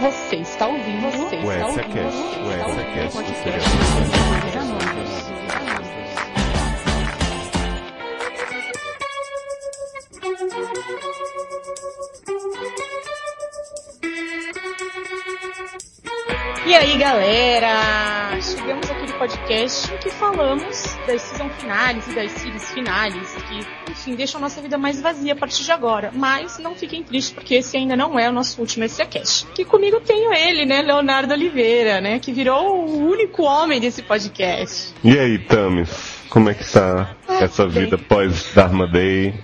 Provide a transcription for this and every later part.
Você está ouvindo, você O está ouvindo. Cast, o. E aí, galera? Chegamos àquele podcast em que falamos das season finales e das series finales, que, enfim, deixam nossa vida mais vazia a partir de agora. Mas não fiquem tristes, porque esse ainda não é o nosso último SCCast. Que comigo tenho ele, né, Leonardo Oliveira, né, que virou o único homem desse podcast. E aí, Tamis? Como é que tá Ah, essa bem. vida pós-Dharma Day?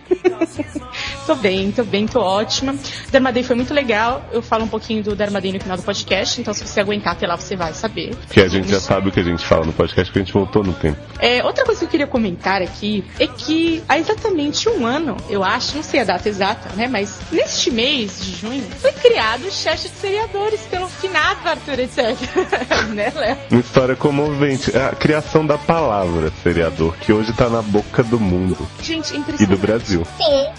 Tô bem, tô bem, tô ótima. Dharma Day foi muito legal. Eu falo um pouquinho do Dharma Day no final do podcast, então se você aguentar até lá, você vai saber. Porque a gente já sabe o que a gente fala no podcast, porque a gente voltou no tempo. É, outra coisa que eu queria comentar aqui é que há exatamente um ano, eu acho, não sei a data exata, né? Mas neste mês de junho foi criado o chat de seriadores pelo finado Arthur etc. né, Léo? Uma história comovente. É a criação da palavra seriador, que hoje tá na boca do mundo Gente, é e impressionante. do Brasil.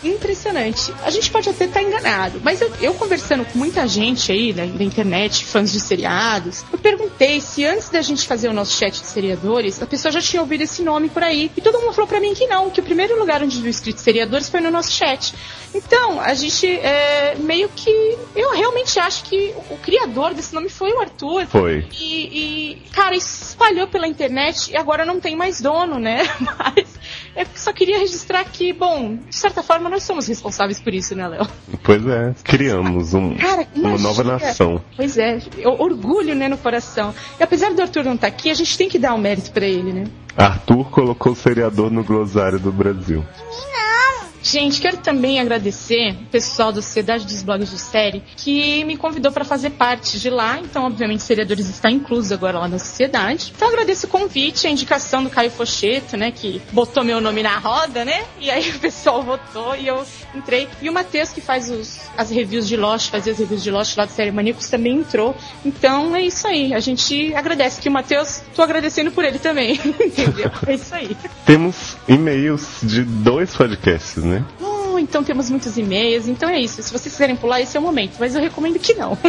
Impressionante. A gente pode até estar enganado, mas eu, eu conversando com muita gente aí né, da internet, fãs de seriados, eu perguntei se antes da gente fazer o nosso chat de seriadores, a pessoa já tinha ouvido esse nome por aí. E todo mundo falou pra mim que não, que o primeiro lugar onde viu escrito seriadores foi no nosso chat. Então, a gente é, meio que. Eu realmente acho que o, o criador desse nome foi o Arthur. Foi. E, e, cara, isso espalhou pela internet e agora não tem mais dono, né? Mas eu só queria registrar que, bom, de certa forma nós somos responsáveis por isso, né, Léo? Pois é, criamos um- Cara, uma nova nação. Pois é, orgulho, né, no coração. E apesar do Arthur não estar aqui, a gente tem que dar o mérito pra ele, né? Arthur colocou o seriador no glossário do Brasil. Gente, quero também agradecer o pessoal da Sociedade dos Blogs de Série que me convidou para fazer parte de lá. Então, obviamente, Seriadores está incluso agora lá na sociedade. Então, agradeço o convite, a indicação do Caio Focheto, né, que botou meu nome na roda, né? E aí o pessoal votou e eu entrei. E o Matheus, que faz os, as reviews de Lost, fazia as reviews de Lost lá do Série Maníacos, também entrou. Então, é isso aí. A gente agradece que o Matheus, tô agradecendo por ele também. Entendeu? É isso aí. Temos e-mails de dois podcasts, né? Okay. Oh, Então temos muitos e-mails, então é isso. Se vocês quiserem pular, esse é o momento, mas eu recomendo que não.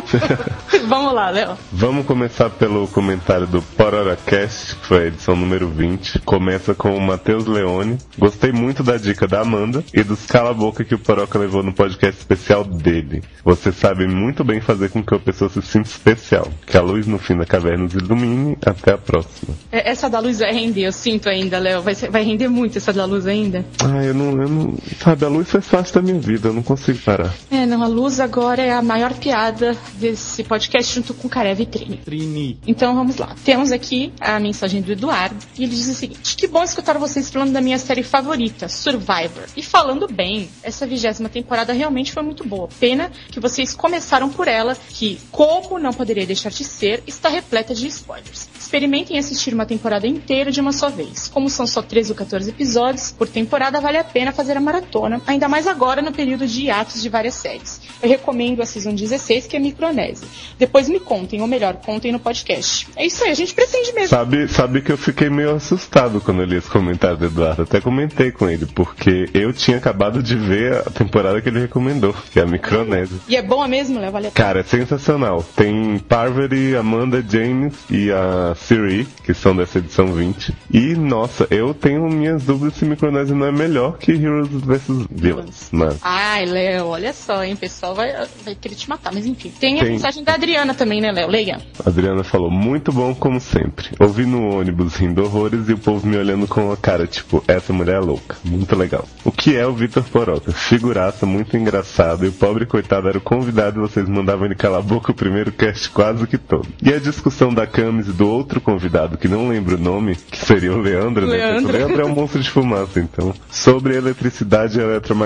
Vamos lá, Léo. Vamos começar pelo comentário do PororaCast, que foi a edição número 20. Começa com o Matheus Leone. Gostei muito da dica da Amanda e dos cala-boca que o Poroca levou no podcast especial dele. Você sabe muito bem fazer com que a pessoa se sinta especial. Que a luz no fim da caverna nos ilumine. Até a próxima. É, Essa da luz vai render, eu sinto ainda, Léo. Vai, vai render muito essa da luz ainda. Ah, eu não, eu não. Sabe, a luz faz parte da minha vida, eu não consigo parar. É, não, a luz agora é a maior piada desse podcast junto com Carev e Trini. Trini. Então vamos lá. Temos aqui a mensagem do Eduardo e ele diz o seguinte: Que bom escutar vocês falando da minha série favorita, Survivor. E falando bem, essa vigésima temporada realmente foi muito boa. Pena que vocês começaram por ela, que, como não poderia deixar de ser, está repleta de spoilers. Experimentem assistir uma temporada inteira de uma só vez. Como são só 13 ou 14 episódios por temporada, vale a pena fazer a maratona, ainda mais agora no período de hiatos de várias séries. Eu recomendo a Season 16, que é Micronésia. Depois me contem, ou melhor, contem no podcast. É isso aí, a gente pretende mesmo. Sabe, sabe que eu fiquei meio assustado quando eu li esse comentário do Eduardo. Até comentei com ele, porque eu tinha acabado de ver a temporada que ele recomendou, que é a Micronésia. E é boa mesmo, Léo? Vale a pena. Cara, é sensacional. Tem Parvati, Amanda James e a Siri, que são dessa edição 20. E, nossa, eu tenho minhas dúvidas se Micronésia não é melhor que Heroes vs Villains. Mas, Ai, Léo, olha só, hein? O pessoal vai, vai querer te matar, mas enfim. Tem a Tem. mensagem da Adriana também, né, Léo? Leia. a Adriana falou, muito bom como sempre. Ouvi no ônibus rindo horrores e o povo me olhando com a cara, tipo, essa mulher é louca. Muito legal. O que é o Vitor Poroca? Figuraça, muito engraçado, e o pobre coitado era o convidado e vocês mandavam ele calar a boca o primeiro cast quase que todo. E a discussão da Camis e do outro convidado, que não lembro o nome, que seria o Leandro, né? Leandro. Porque O Leandro é um monstro de fumaça, então. Sobre eletricidade e eletromagnetismo.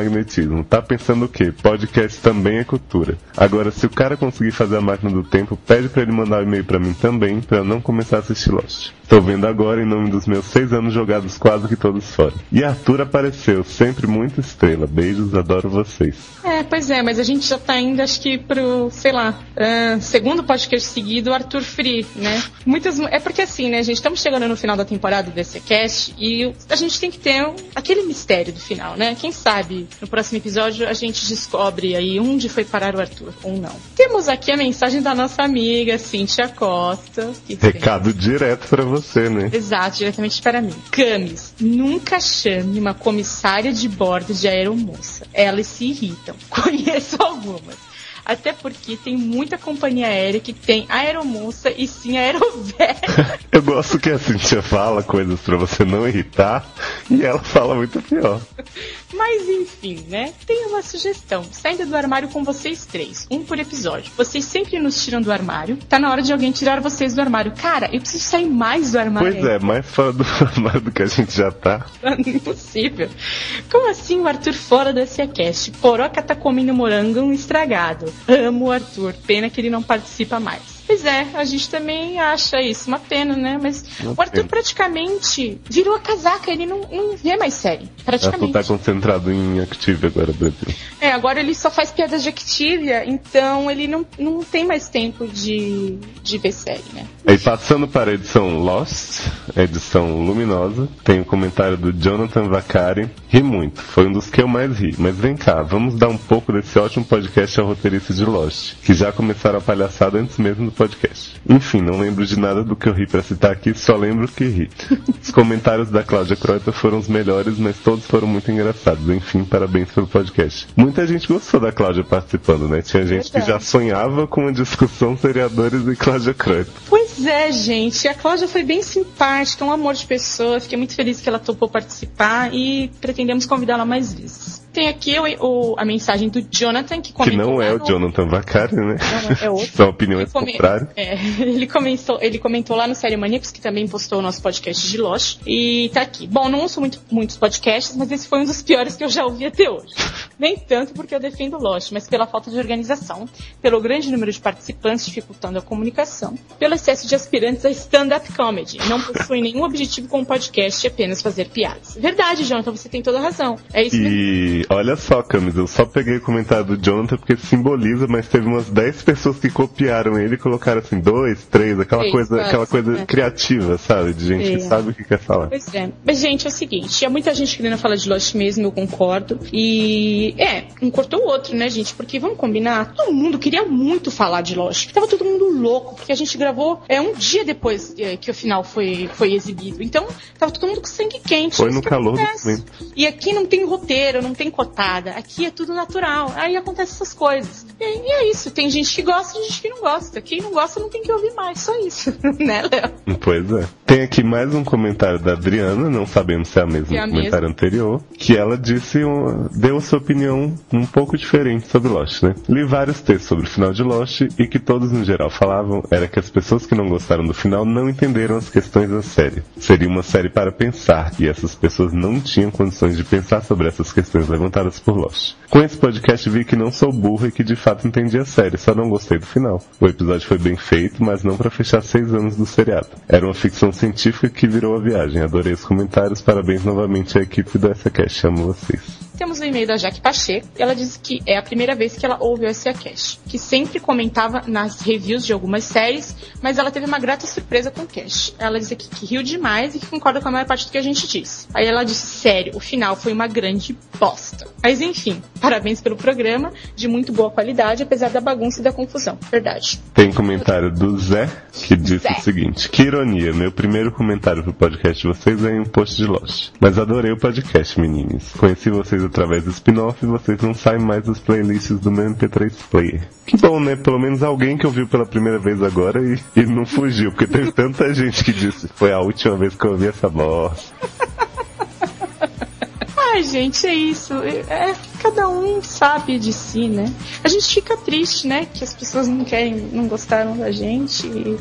Tá pensando o quê? Podcast também é cultura. Agora, se o cara conseguir fazer a máquina do tempo, pede pra ele mandar um e-mail pra mim também, eu não começar a assistir Lost. Tô vendo agora em nome dos meus seis anos jogados quase que todos fora. E Arthur apareceu, sempre muito estrela. Beijos, adoro vocês. É, pois é, mas a gente já tá indo, acho que pro, sei lá, ah, segundo podcast seguido, Arthur Free, né? Muitas. É porque assim, né, gente? Estamos chegando no final da temporada do VCCast e a gente tem que ter um- aquele mistério do final, né? Quem sabe no próximo episódio a gente descobre aí onde foi parar o Arthur, ou não. Temos aqui a mensagem da nossa amiga Cíntia Costa. Recado direto para você, né? Exato, diretamente para mim. Camis, nunca chame uma comissária de bordo de aeromoça. Elas se irritam. Conheço algumas. Até porque tem muita companhia aérea que tem aeromoça e sim aerové. Eu gosto que a Cintia fala coisas para você não irritar e ela fala muito pior. Mas enfim, né? Tem uma sugestão. Saindo do armário com vocês três. Um por episódio. Vocês sempre nos tiram do armário. Tá na hora de alguém tirar vocês do armário. Cara, eu preciso sair mais do armário. Pois é, mais fora do armário do que a gente já tá. Impossível. Como assim o Arthur fora da SciaCast? Poroca tá comendo morango estragado. Amo o Arthur. Pena que ele não participa mais. Pois é, a gente também acha isso uma pena, né? Mas uma o Arthur pena. praticamente virou a casaca, ele não, não vê mais série. Praticamente. Arthur tá concentrado em Activia agora, Brasil. É, agora ele só faz piadas de Activia, então ele não, não tem mais tempo de, de ver série, né? E passando para a edição Lost, a edição luminosa, tem o um comentário do Jonathan Vacari. Ri muito, foi um dos que eu mais ri. Mas vem cá, vamos dar um pouco desse ótimo podcast ao roteirista de Lost, que já começaram a palhaçada antes mesmo do podcast. Enfim, não lembro de nada do que eu ri para citar aqui, só lembro que ri. Os comentários da Cláudia Croita foram os melhores, mas todos foram muito engraçados. Enfim, parabéns pelo podcast. Muita gente gostou da Cláudia participando, né? Tinha gente que já sonhava com a discussão seriadores e Cláudia Croita. Pois é, gente. A Cláudia foi bem simpática, um amor de pessoa. Fiquei muito feliz que ela topou participar e pretendemos convidá-la mais vezes. Tem aqui o, o, a mensagem do Jonathan, que comentou. Que não é o no... Jonathan Vacari, né? Não, é outro. São opiniões come... contrárias. É, ele, comentou, ele comentou lá no Série Maníacos, que também postou o nosso podcast de Lost. E tá aqui. Bom, não ouço muito, muitos podcasts, mas esse foi um dos piores que eu já ouvi até hoje. Nem tanto porque eu defendo Lost, mas pela falta de organização, pelo grande número de participantes dificultando a comunicação, pelo excesso de aspirantes a stand-up comedy. Não possui nenhum objetivo com o podcast, apenas fazer piadas. Verdade, Jonathan, você tem toda a razão. É isso e... mesmo olha só, Camis, eu só peguei o comentário do Jonathan porque simboliza, mas teve umas 10 pessoas que copiaram ele e colocaram assim, dois, três, aquela Sim, coisa, aquela coisa é. criativa, sabe? De gente que sabe o que quer falar. Pois é. Mas, gente, é o seguinte, há muita gente querendo falar de Lost mesmo, eu concordo. E é, um cortou o outro, né, gente? Porque vamos combinar, todo mundo queria muito falar de Lost. Tava todo mundo louco, porque a gente gravou é um dia depois é, que o final foi, foi exibido. Então, tava todo mundo com sangue quente. Foi no calor do momento. E aqui não tem roteiro, não tem cotada. Aqui é tudo natural. Aí acontecem essas coisas. E, e, é isso. Tem gente que gosta e gente que não gosta. Quem não gosta não tem que ouvir mais. Só isso. né, Léo? Pois é. Tem aqui mais um comentário da Adriana, não sabemos se é a mesma é comentário mesma. anterior, que ela disse, uma, deu a sua opinião um pouco diferente sobre Lost, né? Li vários textos sobre o final de Lost e que todos no geral falavam era que as pessoas que não gostaram do final não entenderam as questões da série. Seria uma série para pensar e essas pessoas não tinham condições de pensar sobre essas questões por Lost. Com esse podcast vi que não sou burro e que de fato entendi a série, só não gostei do final. O episódio foi bem feito, mas não para fechar seis anos do seriado. Era uma ficção científica que virou a viagem. Adorei os comentários, parabéns novamente à equipe do SACast, amo vocês. Temos o e-mail da Jaque Pacheco. Ela disse que é a primeira vez que ela ouve o SA Cash, que sempre comentava nas reviews de algumas séries, mas ela teve uma grata surpresa com o Cash. Ela disse aqui que riu demais e que concorda com a maior parte do que a gente disse. Aí ela disse: sério, o final foi uma grande bosta. Mas enfim, parabéns pelo programa, de muito boa qualidade, apesar da bagunça e da confusão. Verdade. Tem comentário do Zé, que disse Zé. o seguinte: Que ironia, meu primeiro comentário pro podcast de vocês é em um post de Lost. Mas adorei o podcast, meninos. Conheci vocês através do spin-off vocês não saem mais dos playlists do meu MP3 Player. Que bom, né? Pelo menos alguém que ouviu pela primeira vez agora e, e não fugiu, porque teve tanta gente que disse foi a última vez que eu ouvi essa bosta. Ai, gente, é isso. É, cada um sabe de si, né? A gente fica triste, né? Que as pessoas não querem, não gostaram da gente. E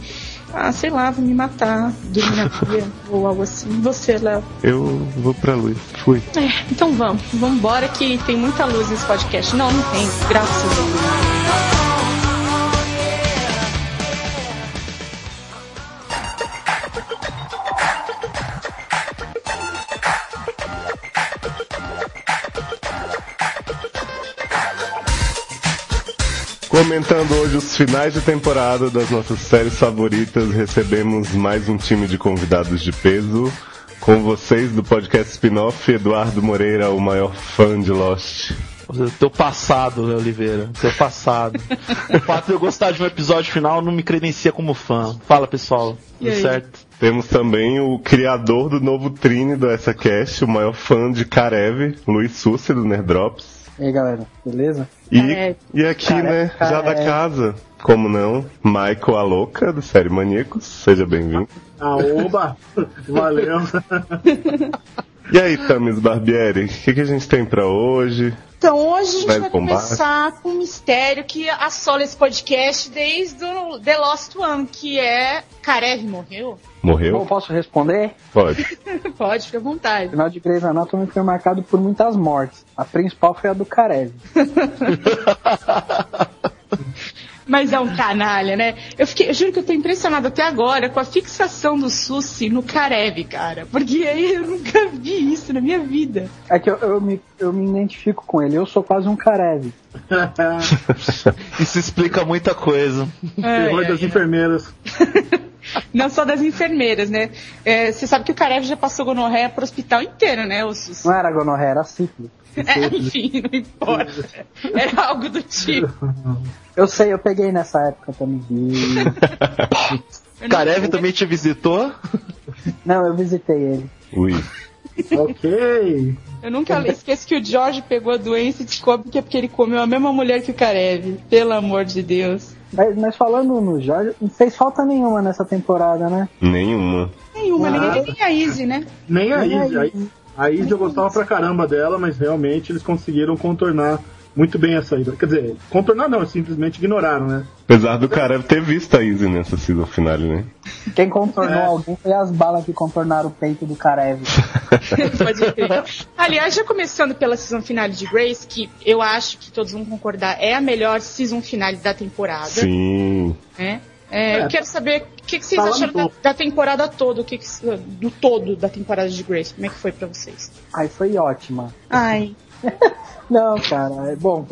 ah, sei lá, vou me matar, dormir na pia ou algo assim. Você, Léo? Eu vou pra luz. Fui. É, então vamos. Vamos embora que tem muita luz nesse podcast. Não, não tem. Graças a Deus. Comentando hoje os finais de temporada das nossas séries favoritas, recebemos mais um time de convidados de peso. Com vocês do podcast Spin-off, Eduardo Moreira, o maior fã de Lost. Teu passado, Oliveira. Teu passado. o fato de eu gostar de um episódio final não me credencia como fã. Fala, pessoal. Tudo certo? Temos também o criador do novo Trine do essa cast, o maior fã de Karev, Luiz Sussi do Nerdrops. E aí, galera, beleza? E, e aqui, né, já da casa, como não, Michael a louca do Série Maníacos, seja bem-vindo. Ah, oba! Valeu! E aí, Tamis Barbieri, o que, que, a gente tem para hoje? Então, hoje a gente vai, vai começar com um mistério que assola esse podcast desde o The Lost One, que é Karev morreu? Morreu? Eu posso responder? Pode. Pode, fica à vontade. O final de Grey's Anatomy foi marcado por muitas mortes. A principal foi a do Karev. Mas é um canalha, né? Eu, fiquei, eu juro que eu tô impressionado até agora com a fixação do Susi no Karev, cara. Porque aí eu nunca vi isso na minha vida. É que eu, eu, me, eu me identifico com ele. Eu sou quase um Karev. isso explica muita coisa. É, Terror das enfermeiras. Não só das enfermeiras, né? É, você sabe que o Karev já passou gonorreia pro hospital inteiro, né, o Susi? Não era gonorreia, era sífilis. É, enfim, não importa. Era algo do tipo. Eu sei, eu peguei nessa época também. Karev também te visitou? Não, eu visitei ele. Ui. ok. Eu nunca esqueço que o George pegou a doença e descobre que é porque ele comeu a mesma mulher que o Karev. Pelo amor de Deus. Mas, mas, falando no Jorge, não fez falta nenhuma nessa temporada, né? Nenhuma. Nenhuma, nem, nem a Izzy, né? Nem a Izzy. A Izzy eu gostava pra caramba dela, mas realmente eles conseguiram contornar muito bem a saída. Quer dizer, contornar não, simplesmente ignoraram, né? Apesar do cara ter visto a Izzy nessa season finale, né? Quem contornou é. alguém foi as balas que contornaram o peito do Karev. Pode crer. Aliás, já começando pela season finale de Grace, que eu acho que todos vão concordar, é a melhor season finale da temporada. Sim. É. É, é. Eu quero saber que, que vocês Falando acharam da, da, temporada toda, o que, que, do todo da temporada de Grace. Como é que foi pra vocês? Ai, foi ótima. Ai. Não, cara, é bom,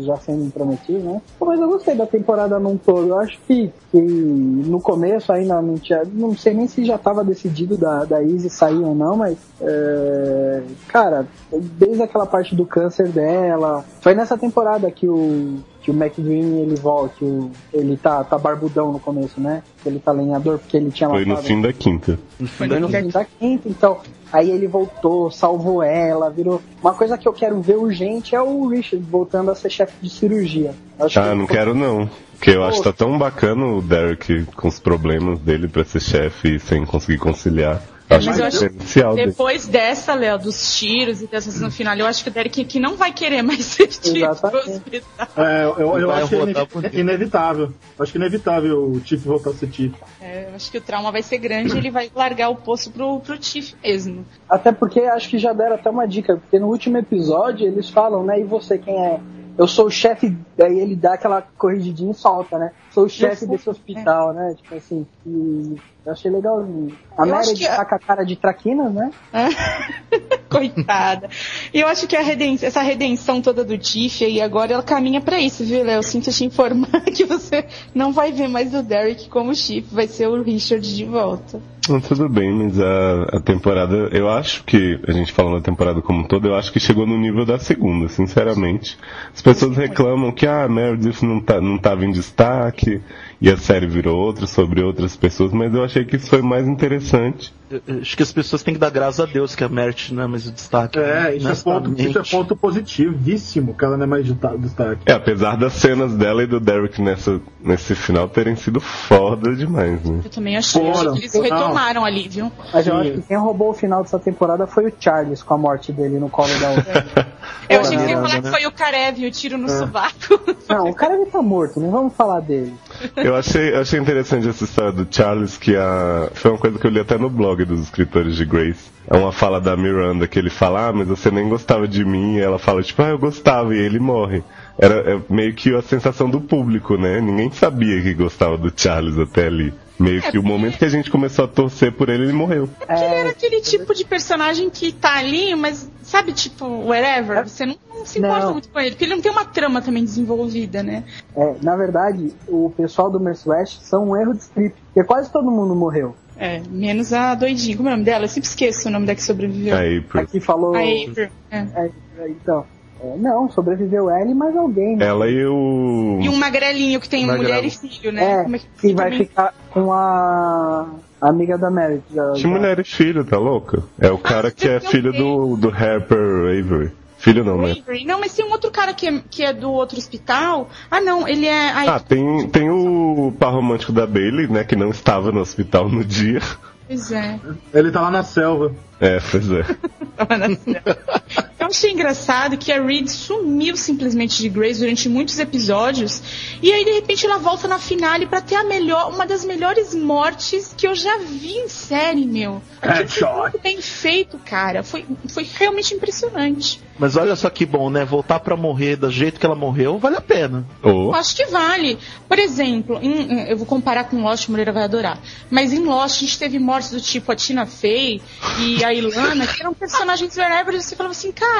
já sendo prometido, né? Mas eu gostei da temporada num todo. Eu acho que, que no começo ainda não tinha. Não sei nem se já estava decidido da, da Izzy sair ou não, mas. É, cara, desde aquela parte do câncer dela. Foi nessa temporada que o, que o McDream ele volta, ele tá, tá barbudão no começo, né? Ele tá lenhador porque ele tinha Foi no fim da quinta. Foi no fim da quinta, então. Aí ele voltou, salvou ela, virou. Uma coisa que eu quero ver urgente é o Richard voltando a ser chefe de cirurgia. Acho ah, que... não quero não. Porque eu Pô. acho que tá tão bacana o Derek com os problemas dele para ser chefe sem conseguir conciliar. Acho mas eu acho que depois dessa, Léo, dos tiros e dessas no final, eu acho que o Derek que não vai querer mais ser tiro pro hospital. É, eu, eu acho que é inevitável. Acho que é inevitável o Tiff voltar a ser Tiff. É, eu acho que o trauma vai ser grande e ele vai largar o poço pro, pro Tiff mesmo. Até porque acho que já deram até uma dica, porque no último episódio eles falam, né, e você quem é? Eu sou o chefe, aí ele dá aquela corrigidinha e solta, né? Sou o chefe desse hospital, é. né? Tipo assim, e eu achei legalzinho. A Mary que... tá com a cara de traquina, né? Coitada. E eu acho que redenção, essa redenção toda do Tiff aí agora ela caminha para isso, viu, Léo? Sinto te informar que você não vai ver mais o Derek como Chief, vai ser o Richard de volta. tudo bem, mas a, a temporada, eu acho que, a gente falando da temporada como um todo, eu acho que chegou no nível da segunda, sinceramente. As pessoas reclamam que ah, Meredith não, tá, não tava em destaque, e a série virou outra sobre outras pessoas, mas eu achei que isso foi mais interessante. acho que as pessoas têm que dar graças a Deus que a Merit não é mais o destaque. É, né? isso, é ponto, isso é ponto positivíssimo que ela não é mais destaque. É, apesar das cenas dela e do Derek nessa, nesse final terem sido foda demais, né? Eu também achei, Fora. eles retomaram ali, viu? Mas eu Sim. acho que quem roubou o final dessa temporada foi o Charles com a morte dele no colo da outra. eu achei que ia falar que foi o Karev, o tiro no é. sovaco. Não, o Karev tá morto, não vamos falar dele. Eu eu achei, achei interessante essa história do Charles, que a, foi uma coisa que eu li até no blog dos escritores de Grace. É uma fala da Miranda que ele fala, ah, mas você nem gostava de mim. E ela fala, tipo, ah, eu gostava, e ele morre. Era é meio que a sensação do público, né? Ninguém sabia que gostava do Charles até ali. Meio é, que o momento que a gente começou a torcer por ele, ele morreu. É ele era aquele tipo de personagem que tá ali, mas sabe, tipo, wherever, é. você não, não se importa não. muito com ele, porque ele não tem uma trama também desenvolvida, né? É, na verdade, o pessoal do Mercy West são um erro de script, porque quase todo mundo morreu. É, menos a doidinha. Como é o nome dela? Eu sempre esqueço o nome da que sobreviveu. A April. Aqui falou. A April. É. é então. É, não, sobreviveu ela e mais alguém. Né? Ela e o. E um magrelinho que tem Magrelo. mulher e filho, né? É, Como é que que vai também- ficar com a a amiga da Mary. Já, Que já- mulher e filho, tá louca? É o cara que é filho do, do Harper Avery. Filho não, né? Avery. Não, mas tem um outro cara que é, que é do outro hospital. Ah, não, ele é. ai, Ah, tem, tem o par romântico da Bailey, né? Que não estava no hospital no dia. Pois é. Ele tá lá na selva. É, pois é. Tava na cena. Eu achei engraçado que a Reed sumiu simplesmente de Grace durante muitos episódios e aí de repente ela volta na finale pra ter a melhor, uma das melhores mortes que eu já vi em série, meu. Headshot. bem feito, cara. Foi, foi realmente impressionante. Mas olha só que bom, né? Voltar pra morrer do jeito que ela morreu, vale a pena. Eu acho que vale. Por exemplo, em- em- eu vou comparar com Lost, o Moreira vai adorar. Mas em Lost a gente teve mortes do tipo a Tina Fey e a Ilana, que eram personagens wherever, e você falava assim, cara,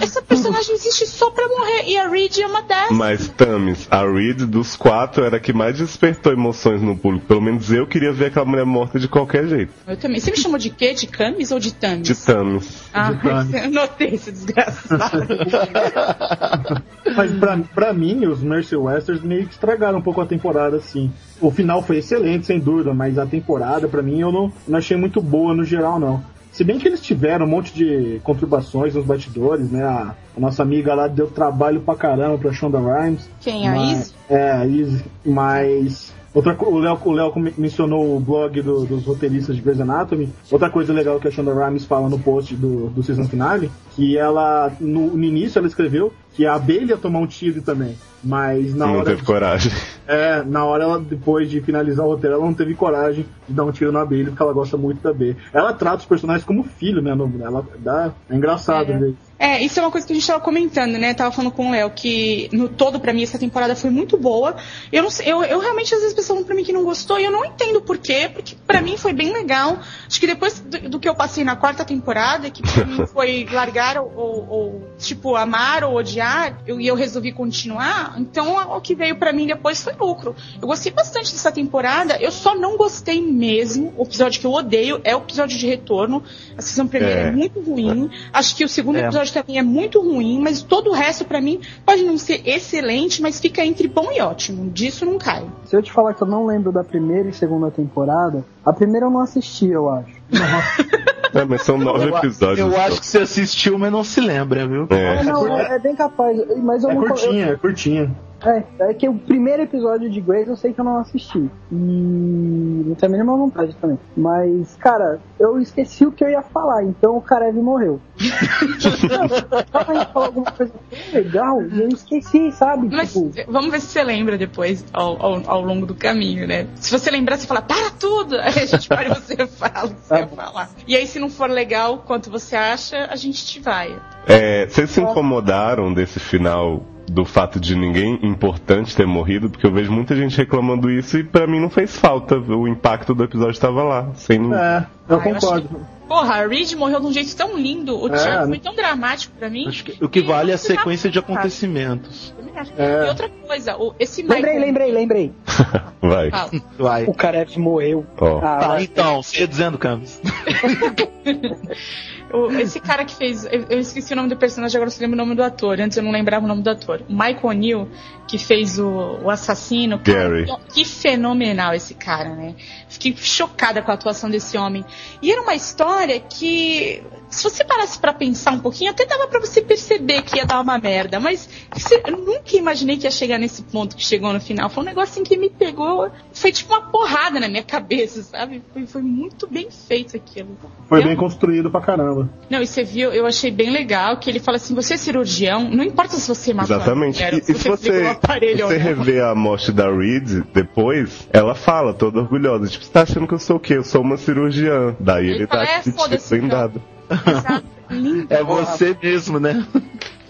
essa personagem existe só pra morrer. E a Reed é uma dessas. Mas Tamis, a Reed dos quatro era a que mais despertou emoções no público. Pelo menos eu queria ver aquela mulher morta de qualquer jeito. Eu também. Você me chamou de quê? De Camis ou de Tamis? De Tamis. Ah, de Tamis. eu notei esse desgraçado. Mas pra, pra mim, os Mercy Westerns meio que estragaram um pouco a temporada, assim. O final foi excelente, sem dúvida, mas a temporada, pra mim, eu não, não achei muito boa no geral, não. Se bem que eles tiveram um monte de conturbações nos bastidores, né? A, a nossa amiga lá deu trabalho pra caramba pra Shonda Rhimes. Quem? A Izzy? É, a Izzy. Mas. Outra, o Léo o mencionou o blog do- dos roteiristas de Grey's Anatomy. Outra coisa legal que a Shonda Rhimes fala no post do, do season finale, que ela, no, no início, ela escreveu que a ia tomar um tiro também. Mas na não hora. teve coragem. É, na hora ela, depois de finalizar o roteiro, ela não teve coragem de dar um tiro na Bailey, porque ela gosta muito da Bailey. Ela trata os personagens como filho, né? no- Ela dá, é engraçado É. ver. É, isso é uma coisa que a gente tava comentando, né? Tava falando com o Léo que no todo, pra mim, essa temporada foi muito boa. Eu não sei, eu, eu realmente, às vezes, pessoas falam pra mim que não gostou e eu não entendo por quê, porque pra mim foi bem legal. Acho que depois do, do que eu passei na quarta temporada, que pra mim foi largar ou, ou- ou, tipo, amar ou odiar, eu- e eu resolvi continuar, então o que veio pra mim depois foi lucro. Eu gostei bastante dessa temporada, eu só não gostei mesmo. O episódio que eu odeio é o episódio de retorno. A season primeira é, É. muito ruim. Acho que o segundo É. episódio também é muito ruim, mas todo o resto, pra mim, pode não ser excelente, mas fica entre bom e ótimo. Disso não cai. Se eu te falar que eu não lembro da primeira e segunda temporada, a primeira eu não assisti, eu acho. É, mas são nove Eu, episódios. eu só. acho que você assistiu, mas não se lembra, viu? É. É, não, é, é bem capaz, mas eu É não curtinha, é curtinha. É, é que o primeiro episódio de Grace eu sei que eu não assisti. E não tenho a mínima vontade também. Mas, cara, eu esqueci o que eu ia falar, então o Karev morreu. Tava falar alguma coisa tão legal e eu esqueci, sabe? Mas Tipo, vamos ver se você lembra depois, ao, ao, ao longo do caminho, né? Se você lembrar, você fala, para tudo! Aí a gente para e você fala o que você falar. E aí, se não for legal quanto você acha, a gente te vai. É, vocês se incomodaram desse final do fato de ninguém importante ter morrido? Porque eu vejo muita gente reclamando isso e pra mim não fez falta. O impacto do episódio estava lá. Sem... É, eu Ah, eu concordo. Porra, a Reed morreu de um jeito tão lindo. O É. Charlie foi tão dramático pra mim. Acho que o que vale é a sequência de acontecimentos. Também acho. É. E outra coisa, o- esse Michael... lembrei, lembrei, lembrei. Vai. Fala. Vai. O Karev morreu. Ó. Ah, Tá, vai. então, você ia dizendo, Camis. Esse cara que fez. Eu, eu esqueci o nome do personagem, agora eu só lembro o nome do ator. Antes eu não lembrava o nome do ator. O Michael O'Neill, que fez o, o assassino. Gary. Cara, que fenomenal esse cara, né? Fiquei chocada com a atuação desse homem. E era uma história que, se você parasse pra pensar um pouquinho, até dava pra você perceber que ia dar uma merda. Mas você- eu nunca imaginei que ia chegar nesse ponto que chegou no final. Foi um negócio assim que me pegou. Foi tipo uma porrada na minha cabeça, sabe? Foi, foi muito bem feito aquilo. Foi Eu- bem construído pra caramba. não, e você viu, eu achei bem legal que ele fala assim: você é cirurgião, não importa se você matou Exatamente. mulher, E, e se você, aparelho você ou não. rever a morte da Reed depois, ela fala toda orgulhosa. Tipo, você tá achando que eu sou o quê? Eu sou uma cirurgiã. Daí Ele ele, fala, dá "É, foda-se, tiro bem então." dado. Exato, lindo. É você mesmo, né?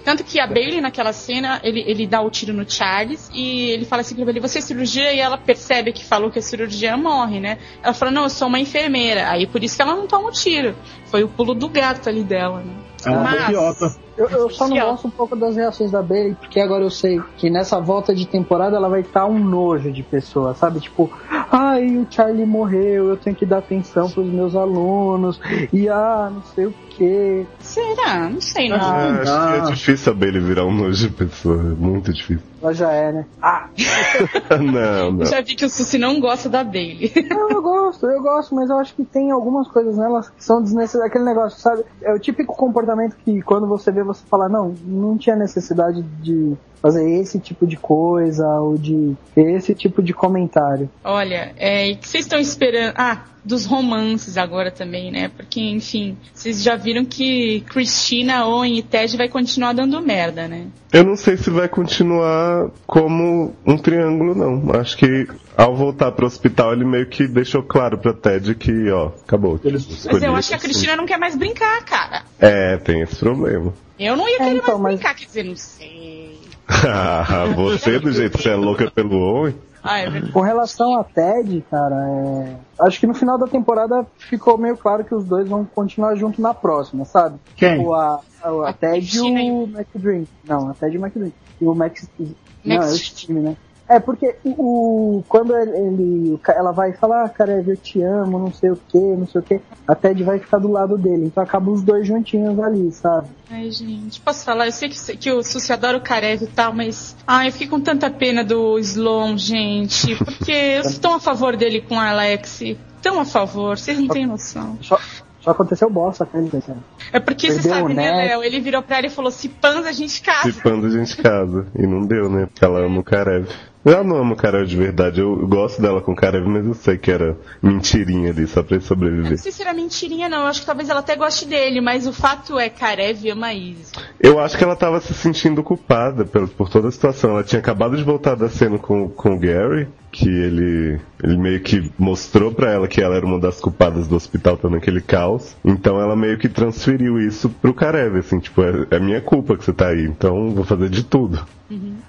Tanto que a Bailey, naquela cena, ele, ele dá o tiro no Charles e ele fala assim pra ele, você é cirurgia? E ela percebe que falou que é cirurgia morre, né? Ela fala, não, eu sou uma enfermeira. Aí por isso que ela não toma o tiro. Foi o pulo do gato ali dela, né? É uma Mas- boquiota. Eu, eu só não gosto um pouco das reações da Bailey, porque agora eu sei que nessa volta de temporada ela vai estar um nojo de pessoa, sabe? Tipo, ai, o Charlie morreu, eu tenho que dar atenção pros meus alunos, e ah, não sei o que. Será? Não sei, não. Ah, acho que é difícil a Bailey virar um nojo de pessoa. é Muito difícil. Ela já é, né? Ah! não, não. Já vi que o Susi não gosta da Bailey. Não, eu gosto, eu gosto, mas eu acho que tem algumas coisas nelas que são desnecessárias. Aquele negócio, sabe? É o típico comportamento que quando você vê, você fala, não, não tinha necessidade de fazer esse tipo de coisa ou de ter esse tipo de comentário. Olha, é, e que vocês estão esperando? Ah, dos romances agora também, né? Porque, enfim, vocês já viram que Christina, Owen e Ted vai continuar dando merda, né? Eu não sei se vai continuar como um triângulo, não. Acho que ao voltar pro hospital ele meio que deixou claro pra Ted que, ó, acabou. Eles- Mas eu acho que a assim. Cristina não quer mais brincar, cara. É, tem esse problema. Eu não ia É, querer então, mais mas- brincar, quer dizer, não sei. Ah, Você, do jeito que você é louca pelo Owen. Ah, é verdade. Com relação a Ted, cara, é... acho que no final da temporada ficou meio claro que os dois vão continuar junto na próxima, sabe? Quem? Tipo, a, a, a A Ted e o McDream. Não, a Ted e o McDream. E o Max. Não, é o Max- time, né? É, porque o, quando ele, ela vai falar, ah, cara, eu te amo, não sei o que, não sei o que, a Ted vai ficar do lado dele. Então acaba os dois juntinhos ali, sabe? Ai, gente, posso falar? Eu sei que, que o Susi adora o Karev e tal, mas. Ai, eu fiquei com tanta pena do Sloan, gente. Porque eu sou tão a favor dele com a Alex. Tão a favor, vocês não têm noção. Só, só aconteceu bosta com ele, cara. É porque você Perdeu sabe, o né. Léo? Ele virou pra ela e falou: se pans a gente casa. Se panda a gente casa. E não deu, né? Porque ela ama o Karev. Eu não amo Karev de verdade. Eu gosto dela com o Karev, mas eu sei que era mentirinha ali, só pra ele Eu não sobreviver. sei se era mentirinha, não. Eu acho que talvez ela até goste dele, mas o fato é Karev ama Isis. Eu acho que ela tava se sentindo culpada por, por toda a situação. Ela tinha acabado de voltar da cena com, com o Gary, que ele, ele meio que mostrou pra ela que ela era uma das culpadas do hospital todo naquele caos. Então ela meio que transferiu isso pro Karev, assim, tipo, é, é minha culpa que você tá aí, então vou fazer de tudo.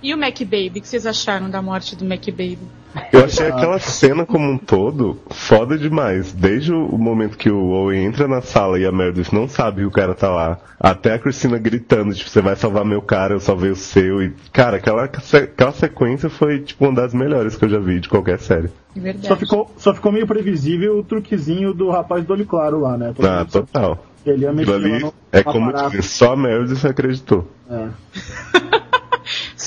E o Mac Baby? O que vocês acharam da morte do Mac Baby? Eu achei aquela cena como um todo foda demais. Desde o momento que o Owen entra na sala e a Meredith não sabe que o cara tá lá, até a Cristina gritando, tipo, você vai salvar meu cara, eu salvei o seu. E, cara, aquela, aquela sequência foi, tipo, uma das melhores que eu já vi de qualquer série. De verdade. Só ficou, só ficou meio previsível o truquezinho do rapaz do olho claro lá, né? Todo Ah, total. Ele ia mexer ali no é como aparato. dizer, só a Meredith acreditou. É.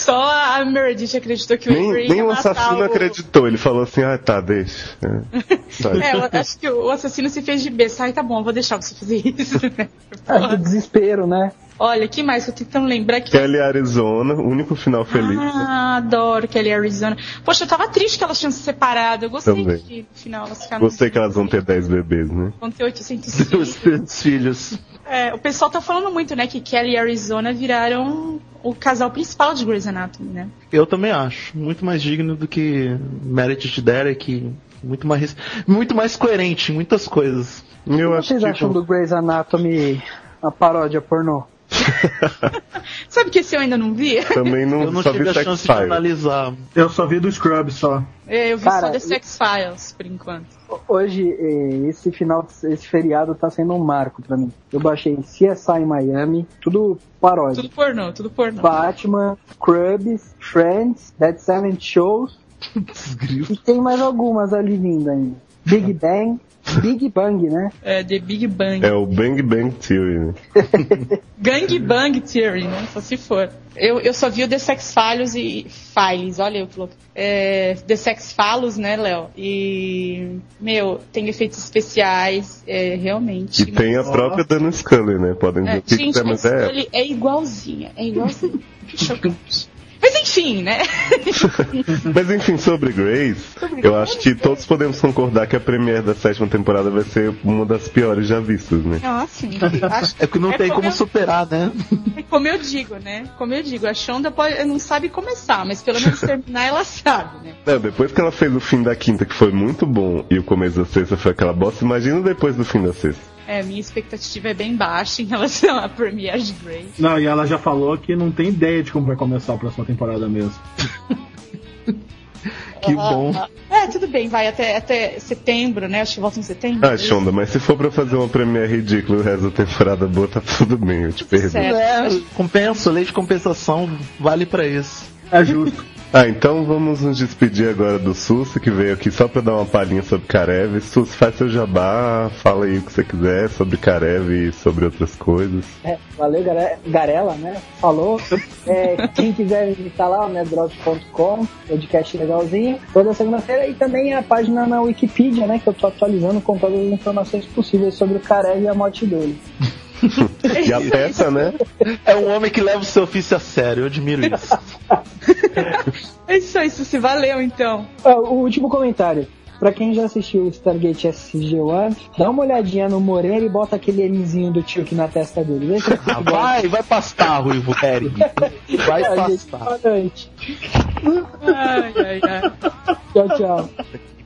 Só a Meredith acreditou que o Nem, Avery ia nem o assassino o... acreditou. Ele falou assim, ah, tá, deixa. É. Sabe? É, eu acho que o assassino se fez de besta. Ai, tá bom, vou deixar você fazer isso, né? É, do desespero, né? Olha, que mais? Eu tô tentando lembrar que. Kelly Arizona, o único final feliz. Ah, adoro Kelly Arizona. Poxa, eu tava triste que elas tinham se separado. Eu gostei Também. que no final elas ficaram. Gostei que elas vão ter 10 bebês, né? Vão ter 800 Os filhos. três filhos. É, o pessoal tá falando muito, né, que Kelly e Arizona viraram o casal principal de Grey's Anatomy, né? Eu também acho. Muito mais digno do que Meredith e Derek. Muito mais, muito mais coerente em muitas coisas. Eu O que vocês acham do Grey's Anatomy, a paródia pornô? Sabe que esse eu ainda não vi? Também não, Eu não só tive vi a chance de Files. analisar. Eu só vi do Scrub só. É, eu vi Cara, só The Sex Files, por enquanto. Hoje, esse final, esse feriado tá sendo um marco pra mim. Eu baixei CSI Miami, tudo paródia. Tudo pornô, tudo pornô. Batman, Crubs, Friends, Dead Seven Shows. e tem mais algumas ali vindo ainda. Big Bang, Big Bang, né? É, The Big Bang. É o Bang Bang Theory, né? Gang Bang Theory, né? Só se for. Eu, eu só vi o The Sex Files e. Files, olha eu que louco. É, The Sex Files, né, Léo? E. Meu, tem efeitos especiais, é, realmente. E tem a própria Dana Scully, né? Podem dizer É, o que gente, quiser, mas essa é. Scully é igualzinha, é igualzinha. Chocante. Mas enfim, né? Mas enfim, sobre Grace, eu acho que todos podemos concordar que a premiere da sétima temporada vai ser uma das piores já vistas, né? Ah, sim. Acho- É que não É tem como como eu- superar, né? É como eu digo, né? Como eu digo, a Shonda pode, não sabe começar, mas pelo menos terminar ela sabe, né? Não, depois que ela fez o fim da quinta, que foi muito bom, e o começo da sexta foi aquela bosta, imagina depois do fim da sexta. É, minha expectativa é bem baixa em relação à Premiere de Grey. Não, e ela já falou que não tem ideia de como vai começar a próxima temporada mesmo. Que bom. É, tudo bem, vai até, até setembro, né? Acho que volta em setembro. Ah, Shonda, mas se for pra fazer uma premiere ridícula e o resto da temporada boa, tá tudo bem, eu te perdoo. É, compensa, lei de compensação vale pra isso. É justo. Ah, então vamos nos despedir agora do Sus, que veio aqui só pra dar uma palhinha sobre Karev. Sus, faz seu jabá, fala aí o que você quiser sobre Karev e sobre outras coisas. É, valeu, Garela, né? Falou. É, quem quiser visitar lá, medrops.com, podcast legalzinho, toda segunda-feira, e também a página na Wikipedia, né? Que eu tô atualizando com todas as informações possíveis sobre o Karev e a morte dele. e a peça, né? É um homem que leva o seu ofício a sério, eu admiro isso. é isso aí, se valeu então. Ah, o último comentário. Pra quem já assistiu Stargate SG-1, dá uma olhadinha no Moreira e bota aquele Mzinho do tio aqui na testa dele. Vê se ah, vai, vai pastar, Ruivo Eric. Vai pastar. Boa noite. Ai, ai, ai. Tchau, tchau.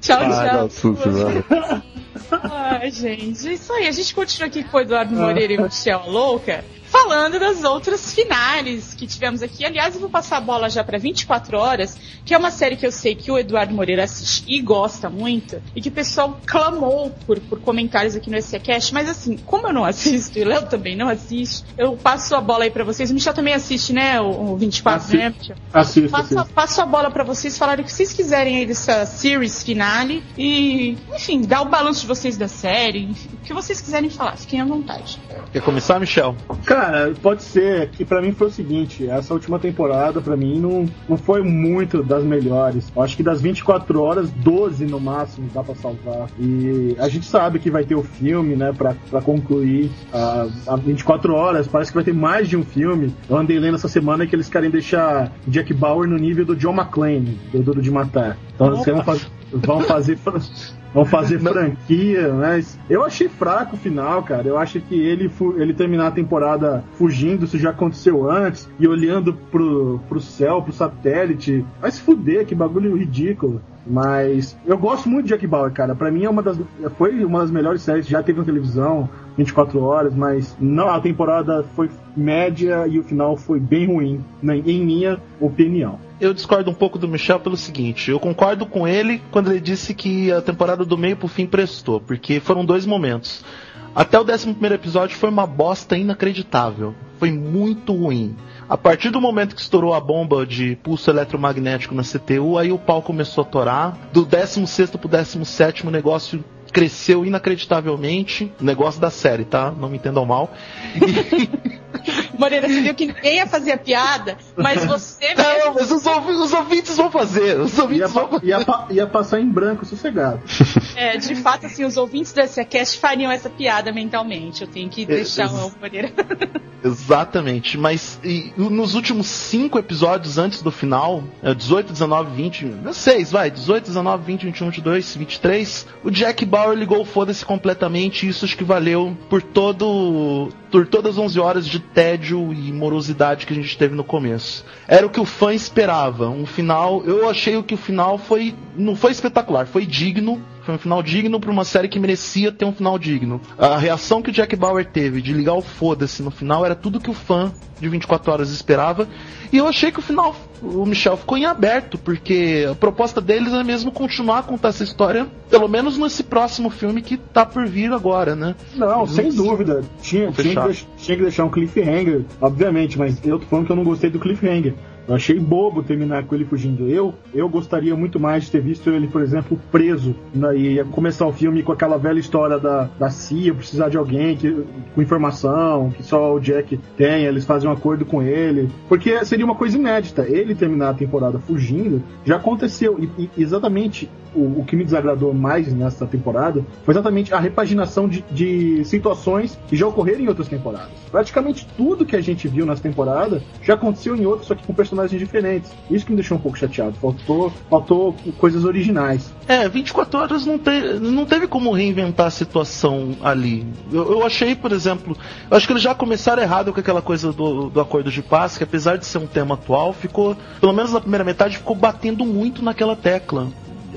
Tchau, tchau. tchau. Ai, gente, é isso aí. A gente continua aqui com o Eduardo Moreira e o Michel Louca falando das outras finais que tivemos aqui. Aliás, eu vou passar a bola já para 24 horas, que é uma série que eu sei que o Eduardo Moreira assiste e gosta muito, e que o pessoal clamou por, por comentários aqui no SCCast, mas assim, como eu não assisto e o Léo também não assiste, eu passo a bola aí para vocês. O Michel também assiste, né? O, o 24, Assi né, Michel? Assisto, passo, assisto. passo a bola para vocês falarem o que vocês quiserem aí dessa series finale e, enfim, dar o balanço de vocês da série, enfim, o que vocês quiserem falar, fiquem à vontade. Quer começar, Michel? Cara, pode ser que para mim foi o seguinte, essa última temporada para mim não, não foi muito das melhores. Eu acho que das 24 horas, 12 no máximo dá para salvar. E a gente sabe que vai ter o filme, né, para concluir a, a 24 horas. Parece que vai ter mais de um filme. Eu andei lendo essa semana que eles querem deixar Jack Bauer no nível do John McClane, do Duro de Matar. Então eles vão fazer vão fazer franquia, mas eu achei fraco o final, cara. Eu acho que ele, ele terminar a temporada fugindo, isso já aconteceu antes, e olhando pro, pro céu, pro satélite. Vai se fuder, que bagulho ridículo. Mas eu gosto muito de Jack Bauer, cara. Para mim é uma das foi uma das melhores séries que já teve na televisão, 24 horas, mas não a temporada foi média e o final foi bem ruim, né, em minha opinião eu discordo um pouco do Michel pelo seguinte: eu concordo com ele quando ele disse que a temporada do meio pro fim prestou, porque foram dois momentos. Até o 11 episódio foi uma bosta inacreditável. Foi muito ruim. A partir do momento que estourou a bomba de pulso eletromagnético na CTU, aí o pau começou a torar. Do 16 pro 17 o negócio cresceu inacreditavelmente. Negócio da série, tá? Não me entendam mal. Moreira, você viu que ninguém ia fazer a piada, mas você. Não, mas os, os, ouvintes vão fazer. Os ouvintes ia, vão fazer. Ia, ia, passar em branco, sossegado. É, de fato, assim, os ouvintes do SCast fariam essa piada mentalmente. Eu tenho que deixar o Moreira. Exatamente, mas e, nos últimos cinco episódios antes do final, 18, 19, 20, 6, vai, 18, 19, 20, 21, 22, 23, o Jack Bauer ligou o foda-se completamente e isso acho que valeu por todo por todas as 11 horas de tédio e morosidade que a gente teve no começo. Era o que o fã esperava, um final, eu achei que o final foi não foi espetacular, foi digno, foi um final digno para uma série que merecia ter um final digno. A reação que o Jack Bauer teve de ligar o foda-se no final era tudo que o fã de 24 horas esperava. E eu achei que o final, o Michel ficou em aberto, porque a proposta deles é mesmo continuar a contar essa história, pelo menos nesse próximo filme que tá por vir agora, né? Não, sem dúvida. Tinha, tinha, que, tinha que deixar um cliffhanger, obviamente, mas eu tô falando que eu não gostei do cliffhanger. Eu achei bobo terminar com ele fugindo. Eu, eu gostaria muito mais de ter visto ele, por exemplo, preso. Né, e começar o filme com aquela velha história da, da CIA precisar de alguém que, com informação, que só o Jack tem, eles fazem um acordo com ele. Porque seria uma coisa inédita. Ele terminar a temporada fugindo já aconteceu. E, e exatamente o, o, que me desagradou mais nessa temporada foi exatamente a repaginação de, de, situações que já ocorreram em outras temporadas. Praticamente tudo que a gente viu nessa temporada já aconteceu em outras, só que com personagens diferentes. Isso que me deixou um pouco chateado. Faltou, faltou coisas originais. É, 24 horas não, te, não teve como reinventar a situação ali. Eu, eu, achei, por exemplo, eu acho que eles já começaram errado com aquela coisa do, do acordo de paz, que apesar de ser um tema atual, ficou, pelo menos na primeira metade, ficou batendo muito naquela tecla.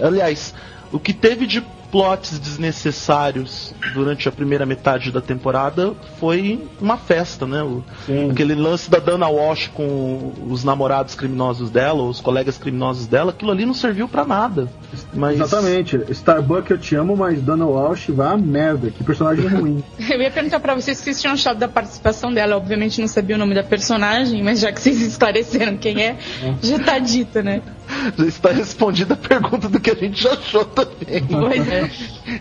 Aliás, o que teve de plots desnecessários durante a primeira metade da temporada foi uma festa, né? O, aquele lance da Dana Walsh com os namorados criminosos dela, os colegas criminosos dela, aquilo ali não serviu para nada. Mas... Exatamente. Starbuck eu te amo, mas Dana Walsh vai a merda. Que personagem ruim. eu ia perguntar pra vocês se vocês tinham achado da participação dela. Obviamente não sabia o nome da personagem, mas já que vocês esclareceram quem é, é. já tá dita, né? Já está respondida a pergunta do que a gente já achou também. Pois é.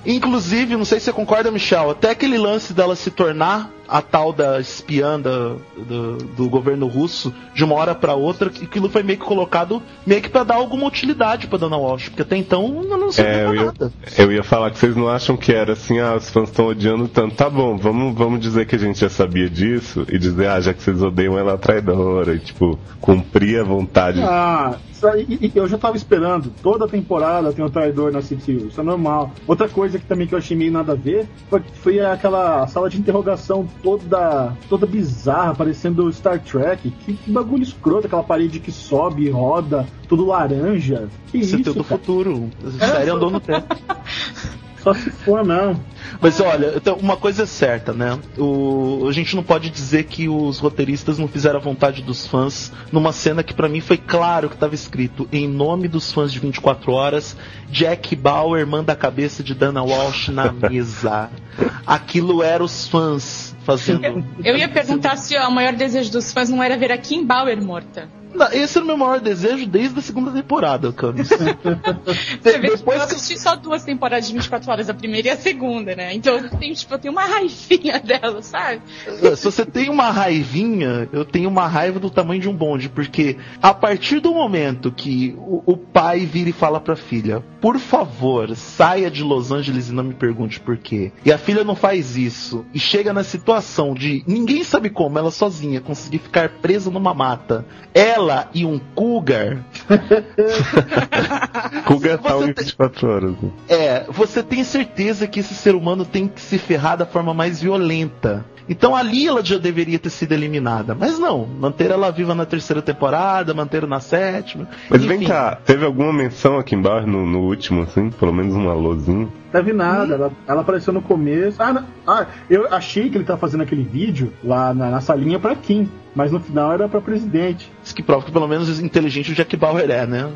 Inclusive, não sei se você concorda, Michel, até aquele lance dela se tornar a tal da espiã da- do, do governo russo de uma hora pra outra, que aquilo foi meio que colocado meio que pra dar alguma utilidade pra Dana Walsh, porque até então ela não sabia É, eu ia, nada. eu ia falar que vocês não acham que era assim, ah, os fãs estão odiando tanto. Tá bom, vamos, vamos dizer que a gente já sabia disso e dizer, ah, já que vocês odeiam ela é traidora, e tipo, cumprir a vontade. Ah, eu já tava esperando. Toda temporada tem um traidor na CTU, isso é normal. Outra coisa que também que eu achei meio nada a ver foi, foi aquela sala de interrogação toda toda bizarra, parecendo Star Trek. Que, que bagulho escroto, aquela parede que sobe e roda, tudo laranja. Que Você tem isso, do futuro. A série andou no tempo. Só se for, não. Mas olha, então, uma coisa é certa, né? O, a gente não pode dizer que os roteiristas não fizeram a vontade dos fãs numa cena que pra mim foi claro que estava escrito em nome dos fãs de 24 horas, Jack Bauer manda a cabeça de Dana Walsh na mesa. Aquilo era os fãs fazendo. Eu ia perguntar se o maior desejo dos fãs não era ver a Kim Bauer morta. Não, Esse era o meu maior desejo desde a segunda temporada, Camis. Você vê que eu Depois que assisti só duas temporadas de 24 horas, a primeira e a segunda, né? Então eu tenho, tipo, eu tenho uma raivinha dela, sabe? Se você tem uma raivinha, eu tenho uma raiva do tamanho de um bonde, porque a partir do momento que o, o pai vira e fala pra filha, por favor, saia de Los Angeles e não me pergunte por quê. E a filha não faz isso, e chega na situação de ninguém sabe como, ela sozinha conseguir ficar presa numa mata. Ela e um cougar. Kuga tá em tem- 24 horas. né? É, você tem certeza que esse ser humano tem que se ferrar da forma mais violenta. Então ali ela já deveria ter sido eliminada. Mas não, manter ela viva na terceira temporada, manter na sétima. Mas vem Enfim, cá, teve alguma menção aqui embaixo no, no último, assim? Pelo menos um alôzinho? Teve nada, ela, ela apareceu no começo. Ah, não- ah, eu achei que ele tava fazendo aquele vídeo lá na, na salinha pra Kim, mas no final era pra presidente. Isso que prova que pelo menos inteligente o Jack Bauer é, né?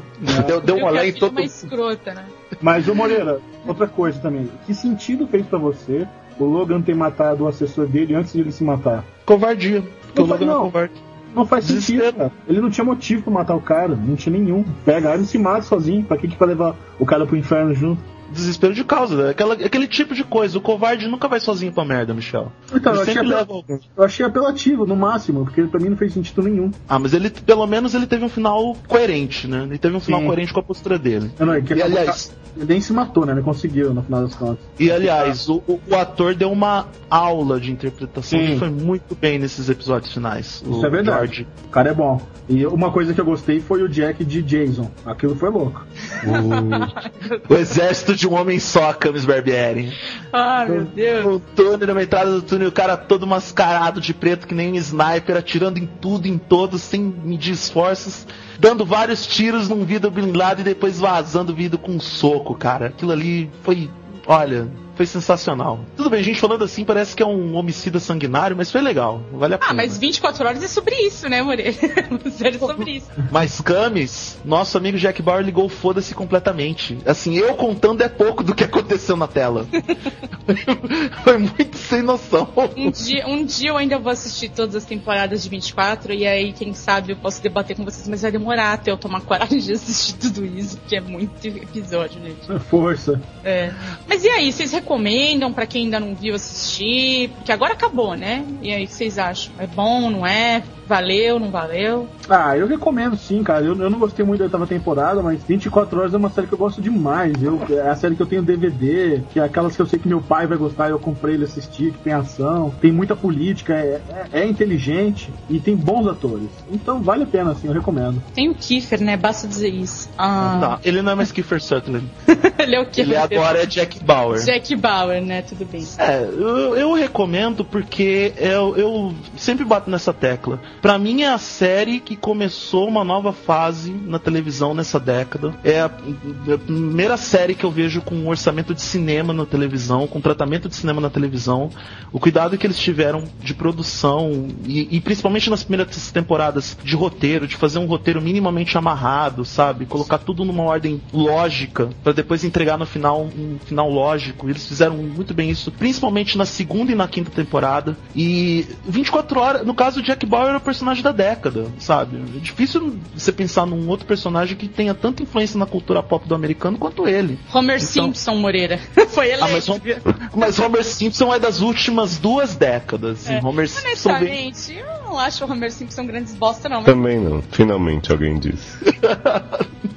Deu, deu um olé em todo uma escrota, né? Mas, ô Moreira, outra coisa também. Que sentido fez pra você o Logan ter matado o assessor dele antes de ele se matar? covardia. Porque o Não, Logan é não. covarde. Não faz Desespero. sentido, cara. Ele não tinha motivo pra matar o cara, não tinha nenhum. Pega a arma e se mata sozinho. Pra que que vai levar o cara pro inferno junto? Desespero de causa, né? Aquela, aquele tipo de coisa. O covarde nunca vai sozinho pra merda, Michel. Então, Ele eu achei, sempre leva alguém. eu achei apelativo, no máximo, porque pra mim não fez sentido nenhum. Ah, mas ele, pelo menos, ele teve um final coerente, né? Ele teve um final Sim. coerente com a postura dele. Não, não, é que E, aliás- ele nem se matou, né? Ele conseguiu, no final das contas. E aliás, o, o- o ator deu uma aula de interpretação Sim. que foi muito bem nesses episódios finais. Isso o é verdade. George. O cara é bom. E uma coisa que eu gostei foi o Jack de Jason. Aquilo foi louco. O, o exército de um homem só, Camis Barbieri. Ah, meu Deus. O túnel, na entrada do túnel, o cara todo mascarado de preto, que nem um sniper, atirando em tudo, em todos, sem medir esforços, dando vários tiros num vidro blindado e depois vazando o vidro com um soco, cara. Aquilo ali foi. Olha. Foi sensacional. Tudo bem, a gente falando assim parece que é um homicida sanguinário, mas foi legal. Vale a pena. Ah, mas 24 horas é sobre isso, né, Moreira? Sério sobre isso. Mas Camis, nosso amigo Jack Bauer ligou foda-se completamente. Assim, eu contando é pouco do que aconteceu na tela. Foi muito sem noção. Um dia, um dia eu ainda vou assistir todas as temporadas de 24 e aí, quem sabe, eu posso debater com vocês, mas vai demorar até eu tomar coragem de assistir tudo isso, porque é muito episódio, gente. Força. É. Mas e aí, vocês recomendam pra quem ainda não viu assistir? Porque agora acabou, né? E aí, o que vocês acham? É bom, não é? Valeu, não valeu? Ah, eu recomendo sim, cara. Eu, eu não gostei muito da oitava temporada, mas 24 Horas é uma série que eu gosto demais. Eu, é a série que eu tenho DVD, que é aquelas que eu sei que meu pai vai gostar e eu comprei ele assistir, que tem ação, tem muita política, é, é, é inteligente e tem bons atores. Então vale a pena, assim, eu recomendo. Tem o Kiefer, né? Basta dizer isso. Ah, Tá, ele não é mais Kiefer Sutherland. ele é o quê? Ele agora é Jack Bauer. Jack Bauer, né? Tudo bem. É, eu, eu recomendo porque eu, eu sempre bato nessa tecla. Pra mim é a série que começou uma nova fase na televisão nessa década. É a, a primeira série que eu vejo com um orçamento de cinema na televisão, com tratamento de cinema na televisão. O cuidado que eles tiveram de produção e, e principalmente nas primeiras temporadas de roteiro, de fazer um roteiro minimamente amarrado, sabe? Colocar tudo numa ordem lógica pra depois entregar no final um final lógico. Eles eles fizeram muito bem isso, principalmente na segunda e na quinta temporada. E 24 horas, no caso, o Jack Bauer é o personagem da década, sabe? É difícil você pensar num outro personagem que tenha tanta influência na cultura pop do americano quanto ele. Homer então... Simpson Moreira. Foi ele. Ah, mas, mas, Homer Simpson é das últimas duas décadas. É. Homer Simpson. Honestamente, bem... eu não acho o Homer Simpson grandes bosta, não. Mas... Também não. Finalmente alguém disse.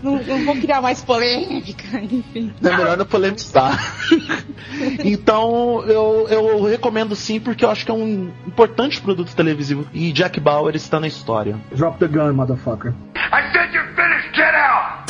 não, não vou criar mais polêmica, enfim. É melhor não polemizar. então, eu, eu recomendo sim, porque eu acho que é um importante produto televisivo. E Jack Bauer está na história. Drop the gun, motherfucker. I said you're finished, get out!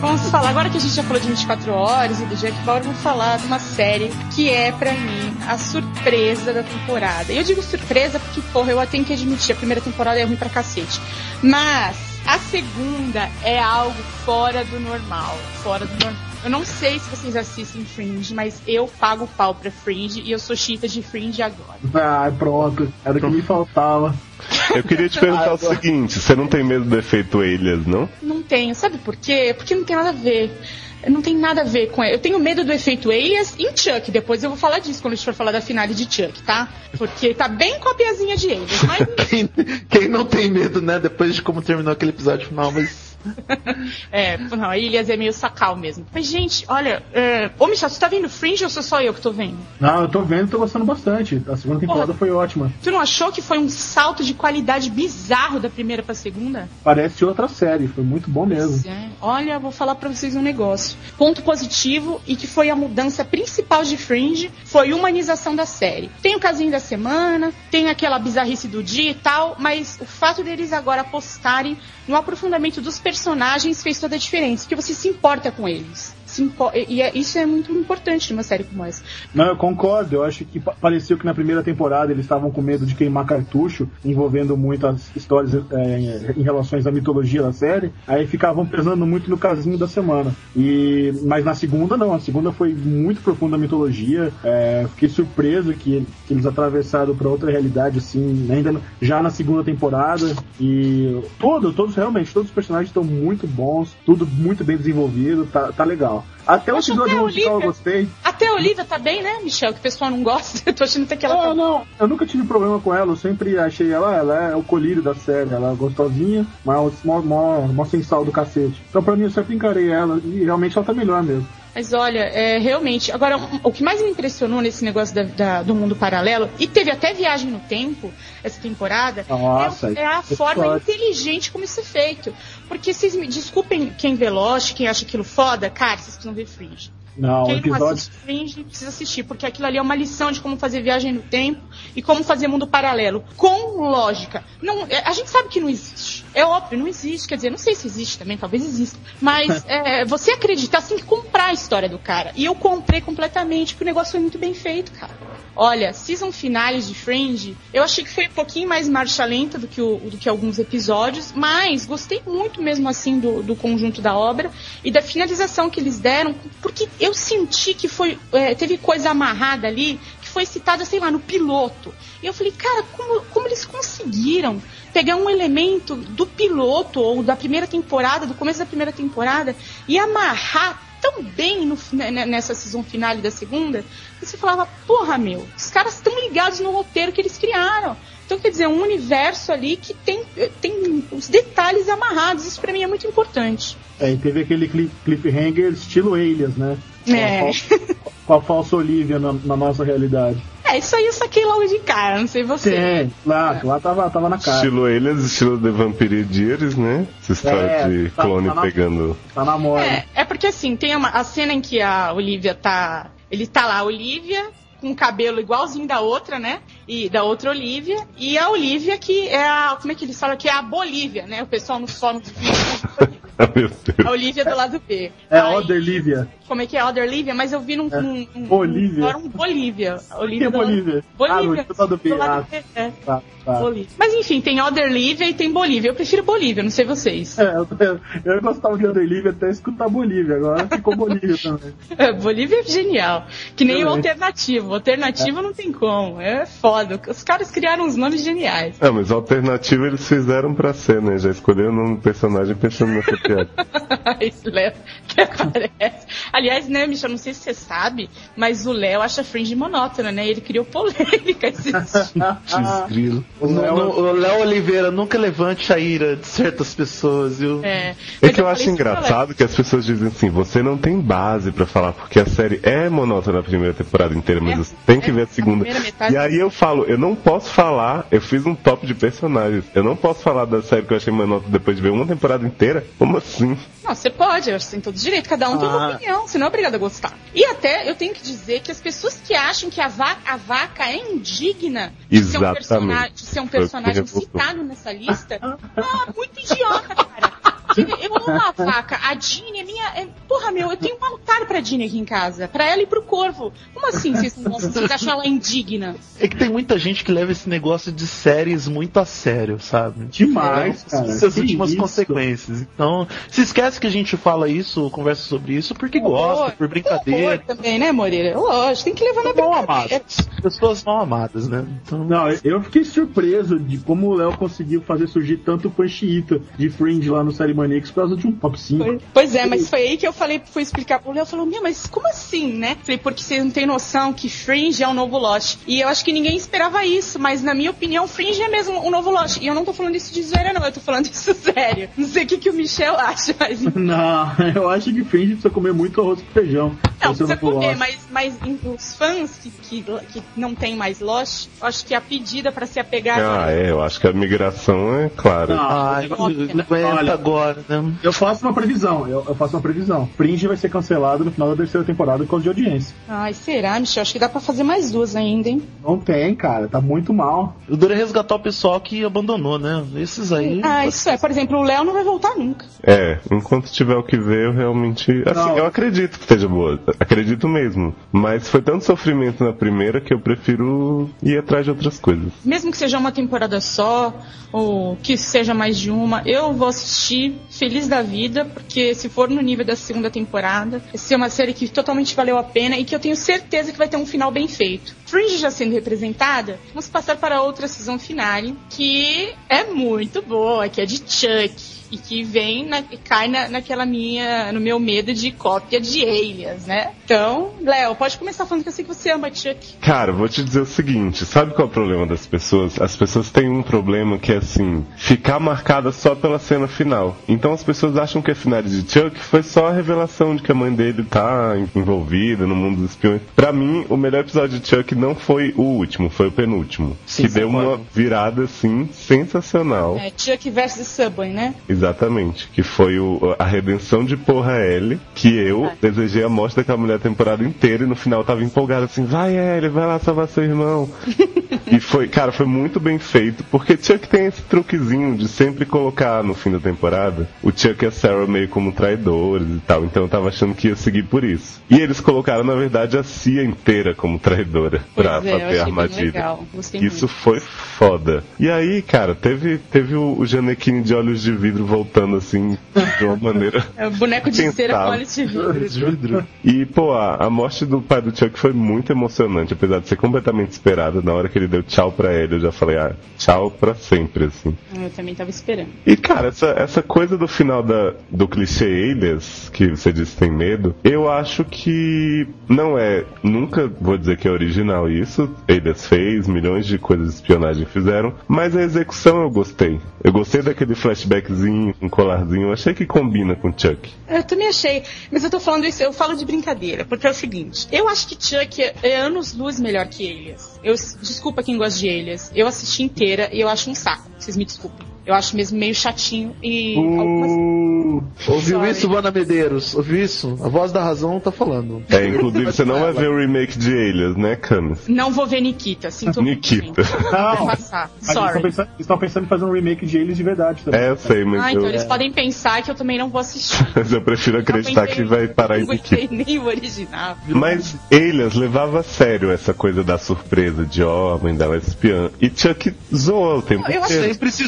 Vamos falar, agora que a gente já falou de 24 horas e do Jack Bauer, vamos falar de uma série que é, para mim, a surpresa da temporada. E eu digo surpresa porque, porra, eu tenho que admitir, a primeira temporada é ruim pra cacete. Mas a segunda é algo fora do normal. Fora do normal. Eu não sei se vocês assistem Fringe, mas eu pago pau pra Fringe e eu sou chita de Fringe agora. Ah, pronto. Era o que me faltava. Eu queria te perguntar o seguinte: você não tem medo do efeito Elias, não? Não tenho. Sabe por quê? Porque não tem nada a ver. Não tem nada a ver com. Eu tenho medo do efeito Elias em Chuck. Depois eu vou falar disso quando a gente for falar da finale de Chuck, tá? Porque tá bem copiazinha de Elias. Mas... quem não tem medo, né? Depois de como terminou aquele episódio final, mas é, não, a Ilhas é meio sacal mesmo. Mas, gente, olha, é... ô Michel, você tá vendo Fringe ou sou só eu que tô vendo? Não, eu tô vendo e tô gostando bastante. A segunda temporada Porra, foi ótima. Tu não achou que foi um salto de qualidade bizarro da primeira pra segunda? Parece outra série, foi muito bom mesmo. É. Olha, vou falar pra vocês um negócio. Ponto positivo e que foi a mudança principal de Fringe foi a humanização da série. Tem o casinho da semana, tem aquela bizarrice do dia e tal, mas o fato deles agora apostarem no aprofundamento dos personagens fez toda a diferença, porque você se importa com eles e é, isso é muito importante numa série como essa. Não, eu concordo. Eu acho que pareceu que na primeira temporada eles estavam com medo de queimar cartucho, envolvendo muitas histórias é, em relações à mitologia da série. Aí ficavam pesando muito no casinho da semana. E mas na segunda não. A segunda foi muito profunda a mitologia. É, fiquei surpreso que, que eles atravessaram para outra realidade assim, ainda já na segunda temporada. E todo, todos realmente todos os personagens estão muito bons, tudo muito bem desenvolvido, tá, tá legal. Até o episódio musical eu gostei. Até a Olivia tá bem, né, Michel? Que o pessoal não gosta. Eu tô achando até que ela. Não, tá... não. Eu nunca tive problema com ela. Eu sempre achei ela, ela é o colírio da série. Ela é gostosinha, mas mó, mó, mó sem sal do cacete. Então pra mim eu sempre encarei ela e realmente ela tá melhor mesmo. Mas olha, é, realmente. Agora, o que mais me impressionou nesse negócio da, da, do mundo paralelo, e teve até viagem no tempo essa temporada, Nossa, é, é, a forma pode. inteligente como isso é feito. Porque vocês me desculpem quem vê Lost, quem acha aquilo foda, cara, vocês precisam ver Fringe. Não, Quem episódio... não assiste Fringe precisa assistir, porque aquilo ali é uma lição de como fazer viagem no tempo e como fazer mundo paralelo. Com lógica. Não, é, a gente sabe que não existe. É óbvio, não existe. Quer dizer, não sei se existe também, talvez exista. Mas é, você acreditar, você tem que comprar a história do cara. E eu comprei completamente, porque o negócio foi muito bem feito, cara. Olha, season finais de Fringe, eu achei que foi um pouquinho mais marcha lenta do que, o, do que alguns episódios, mas gostei muito mesmo assim do, do conjunto da obra e da finalização que eles deram, porque eu senti que foi é, teve coisa amarrada ali que foi citada, sei lá, no piloto. E eu falei, cara, como, como eles conseguiram pegar um elemento do piloto ou da primeira temporada, do começo da primeira temporada, e amarrar tão bem no, né, nessa season finale da segunda, que você falava, porra, meu, os caras estão ligados no roteiro que eles criaram. Então, quer dizer, um universo ali que tem, tem os detalhes amarrados. Isso para mim é muito importante. É, e teve aquele cliffhanger estilo Alias, né? É. Com a, falsa Olivia na, na, nossa realidade. É, isso aí eu saquei logo de cara, não sei você. Tem, lá, é. lá tava, tava na cara. Estilo Alias, estilo The Vampire Diaries, né? Essa história é, de tá, clone tá na, pegando. Tá na moda. É, é porque assim, tem uma, a cena em que a Olivia tá. Ele tá lá, a Olivia, com um cabelo igualzinho da outra, né? E da outra Olivia. E a Olivia que é a. Como é que eles falam? Que é a Bolívia, né? O pessoal nos fóruns. A Olivia do lado B. É a Other Lívia. como é que é Other Lívia, mas eu vi num. num, num Bolívia. Um, um Bolívia. Olivia. Que é Bolívia? Bolívia. Ah, do, do lado B. É. Tá, tá. Bolívia. Mas enfim, tem Other Lívia e tem Bolívia. Eu prefiro Bolívia, não sei vocês. É, eu, eu gostava de Other Lívia até escutar Bolívia, agora ficou Bolívia também. É, Bolívia é genial. Que nem o alternativo. O alternativo é. não tem como. É foda. Os caras criaram uns nomes geniais. É, mas o alternativo eles fizeram pra ser, né? Já escolheram o nome do personagem pensando nessa piada. Esse Léo que aparece. Aliás, né, Michel, não sei se você sabe, mas o Léo acha Fringe monótona, né? Ele criou polêmica esses Desgrilo. O Léo Oliveira nunca levante a ira de certas pessoas, viu? É, é que eu, eu acho engraçado que as pessoas dizem assim, você não tem base para falar, porque a série é monótona na primeira temporada inteira, mas é, você tem que é, ver a segunda. A e aí eu falo, eu não posso falar, eu fiz um top de personagens, eu não posso falar da série que eu achei monótona depois de ver uma temporada inteira? Como assim? Não, você pode, eu acho que tem todo direito, cada um ah. tem uma ah. opinião, você não é obrigado a gostar. E até eu tenho que dizer que as pessoas que acham que a vaca, a vaca é indigna de ser um personagem, de ser um personagem citado nessa lista, ah, muito idiota, cara. Eu amo a vaca. A Dini é minha. É... Porra, meu, eu tenho um altar pra Dini aqui em casa. Pra ela e pro corvo. Como assim vocês não gostam? Vocês acham ela indigna? É que tem muita gente que leva esse negócio de séries muito a sério, sabe? Demais, é, cara. Suas últimas isso? consequências. Então, se esquece que a gente fala isso, conversa sobre isso, porque horror, gosta, por brincadeira. também, né, Moreira? Lógico, tem que levar na brincadeira. Pessoas mal amadas, né? Então... Não, eu fiquei surpreso de como o Léo conseguiu fazer surgir tanto Punch de Fringe lá no Série Maníacos por causa de um top 5. Pois é, mas foi aí que eu falei, fui explicar pro Léo, falou, minha, mas como assim, né? Falei, porque vocês não têm noção que Fringe é um novo Lost. E eu acho que ninguém esperava isso, mas na minha opinião, Fringe é mesmo um novo Lost. E eu não tô falando isso de zoeira, não, eu tô falando isso sério. Não sei o que, que o Michel acha, mas. Não, eu acho que Fringe precisa comer muito arroz com feijão. Não, precisa comer, mas, mas os fãs que, que, que, não tem mais Lost, eu acho que a pedida para se apegar. Ah, é, eu acho que a migração é clara. Ah, não, não, agora, né? Eu faço uma previsão, eu, eu, faço uma previsão. Fringe vai ser cancelado no final da terceira temporada por causa de audiência. Ai, será, Michel? Acho que dá pra fazer mais duas ainda, hein? Não tem, cara, tá muito mal. O duro é resgatar o pessoal que abandonou, né? Esses aí. Ah, isso é. Por exemplo, o Léo não vai voltar nunca. É, enquanto tiver o que ver, eu realmente. Assim, não. eu acredito que esteja boa. Acredito mesmo. Mas foi tanto sofrimento na primeira que eu prefiro ir atrás de outras coisas. Mesmo que seja uma temporada só, ou que seja mais de uma, eu vou assistir feliz da vida, porque se for no nível da segunda temporada, vai ser uma série que totalmente valeu a pena e que eu tenho certeza que vai ter um final bem feito. Fringe já sendo representada, vamos passar para outra season finale, que é muito boa, que é de Chuck e que vem na, cai na, naquela minha, no meu medo de cópia de Alias, né? Então, Léo, pode começar falando que eu sei que você ama Chuck. Cara, vou te dizer o seguinte, sabe qual é o problema das pessoas? As pessoas têm um problema que é assim, ficar marcada só pela cena final. Então as pessoas acham que a final de Chuck foi só a revelação de que a mãe dele tá envolvida no mundo dos espiões. Pra mim, o melhor episódio de Chuck não foi o último, foi o penúltimo. Sim, que deu uma virada assim sensacional. É, Chuck versus Subway, né? Exatamente Exatamente. Que foi o, a redenção de Porra L, que eu desejei a morte daquela mulher a temporada inteira e no final tava empolgado assim, vai Ellie, vai lá salvar seu irmão. e foi, cara, foi muito bem feito, porque Chuck tem esse truquezinho de sempre colocar no fim da temporada o Chuck e a Sarah meio como traidores e tal, então eu tava achando que ia seguir por isso. E eles colocaram, na verdade, a Cia inteira como traidora pois pra é, fazer a armadilha. Isso muito. foi foda. E aí, cara, teve, teve o, o Janequine de olhos de vidro voltando assim, de uma maneira. É o boneco de cera olhos de vidro. E, pô, a, a, morte do pai do Chuck foi muito emocionante, apesar de ser completamente esperada. Na hora que ele deu tchau pra ele, eu já falei, ah, tchau pra sempre, assim. Eu também tava esperando. E, cara, essa, essa coisa do final da, do clichê Alias, que você disse tem medo, eu acho que não é. Nunca vou dizer que é original isso. Alias fez, milhões de coisas de espionagem fizeram, mas a execução eu gostei. Eu gostei daquele flashbackzinho um colarzinho. Eu achei que combina com Chuck. Eu também achei. Mas eu tô falando isso, eu falo de brincadeira, porque é o seguinte: eu acho que Chuck é, é anos-luz melhor que Elias. Eu, desculpa quem gosta de Elias. Eu assisti inteira e eu acho um saco. Vocês me desculpem. Eu acho mesmo meio chatinho e algumas... Uh, Ouviu Sorry. isso, Vana Medeiros? Ouviu isso? A voz da razão tá falando. É, inclusive você não vai ver o remake de Alias, né, Camis? Não vou ver Nikita, sinto muito, Nikita. Vou não, eles estão Sorry. pensando, eles estão pensando em fazer um remake de eles de verdade também. É, eu sei, mas, Ah, então eu, eles podem pensar que eu também não vou assistir. mas eu prefiro acreditar que vai parar em Não Nikita. nem o original. Mas Alias levava a sério essa coisa da surpresa de ó, a mãe dela é espiã. E Chuck zoou o tempo Eu acho inteiro. Sempre se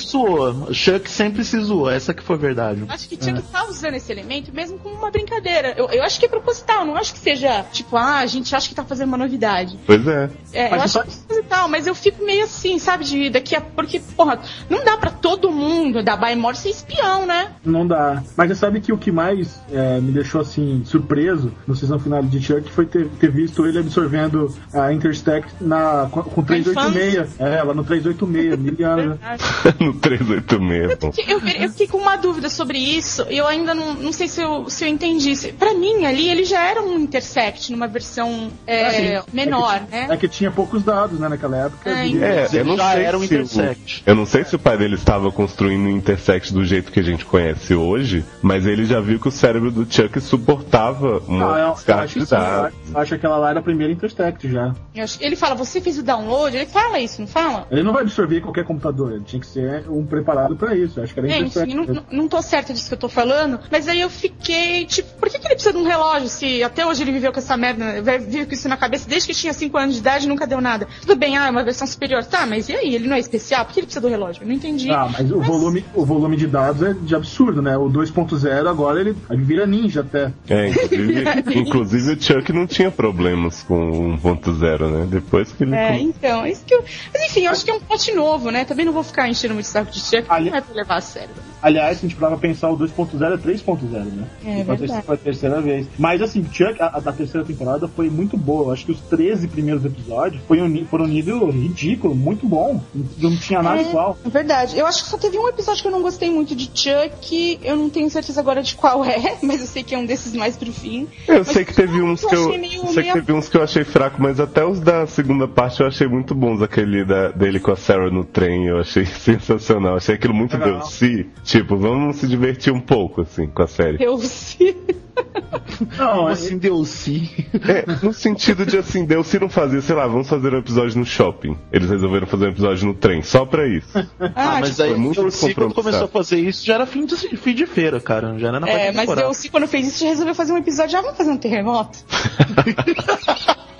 zoou. Chuck sempre se zoou. Essa que foi a verdade. Acho que Chuck tá usando esse elemento mesmo como uma brincadeira. Eu, eu acho que é proposital, não acho que seja tipo, ah, a gente acha que tá fazendo uma novidade. Pois é. É, eu Mas acho só- que é proposital, mas eu fico meio assim, sabe, de daqui a. Porque, porra, não dá pra todo mundo da Bymore ser espião, né? Não dá. Mas você sabe que o que mais é, me deixou assim surpreso no season final de Chuck foi ter, ter visto ele absorvendo a Interstack na, com, com 386. É, lá no 386, mil anos. né? no 386. Bom. Eu, eu fiquei com uma dúvida sobre isso e eu ainda não, não sei se eu, se eu entendi. Pra mim, ali, ele já era um Intersect numa versão é, Assim, menor, é que, né? É que tinha poucos dados, né, naquela época. É, E- É, eu não Já sei era um se o- Intersect. Eu não sei se o pai dele estava construindo o Intersect do jeito que a gente conhece hoje, mas ele já viu que o cérebro do Chuck suportava uma eu, eu descarga acho que de sim, eu dados. acho- eu acho que aquela lá era a primeira Intersect já. Eu Ele fala, você fez o download? Ele fala isso, não fala? Ele não vai absorver qualquer computador, ele tinha que ser um preparado pra isso. Eu acho que era enfim, não, não- tô certa disso que eu tô falando, mas aí eu fiquei, tipo, por que, que ele precisa de um relógio se até hoje ele viveu com essa merda, vive com isso na cabeça desde que tinha 5 anos de idade e nunca deu nada? Tudo bem, ah, é uma versão superior, tá, mas e aí? Ele não é especial? Por que ele precisa do relógio? Eu não entendi. Ah, mas o volume, o volume de dados é de absurdo, né? O 2.0 agora ele, ele vira ninja até. É, inclusive, inclusive o Chuck não tinha problemas com o 1.0, né? Depois que ele. É, então, é isso que eu. Mas enfim, eu acho que é um plot novo, né? Também não vou ficar enchendo muito saco de Chuck, Ali- não é pra levar a sério. Aliás, se a gente parar pra pensar, o 2.0 é 3.0, né? É, foi, a verdade. terceira, foi a terceira vez. Mas assim, Chuck, a, a da terceira temporada foi muito boa. Eu acho que os 13 primeiros episódios foi um, foram um nível ridículo, muito bom. Não, não tinha nada É, igual. é verdade. Eu acho que só teve um episódio que eu não gostei muito de Chuck. Eu não tenho certeza agora de qual é, mas eu sei que é um desses mais pro fim. Eu Mas sei que teve uns eu que eu. achei meio- sei que teve uns que eu achei fraco, mas até os da segunda parte eu achei muito bons. Aquele da, dele com a Sarah no trem, eu achei sensacional. Achei aquilo muito Legal. Delcy. Tipo, vamos se divertir um pouco, assim, com a série. Eu sei. Não, assim deu sim? É, no sentido de assim, Delcy não fazia, sei lá, vamos fazer um episódio no shopping. Eles resolveram fazer um episódio no trem, só pra isso. Ah, mas tipo, aí foi muito o Ciclo compromissado. começou a fazer isso, já era fim de, fim de feira, cara. Já era na É, mas. Deus, quando fez isso, já resolveu fazer um episódio, já vamos fazer um terremoto.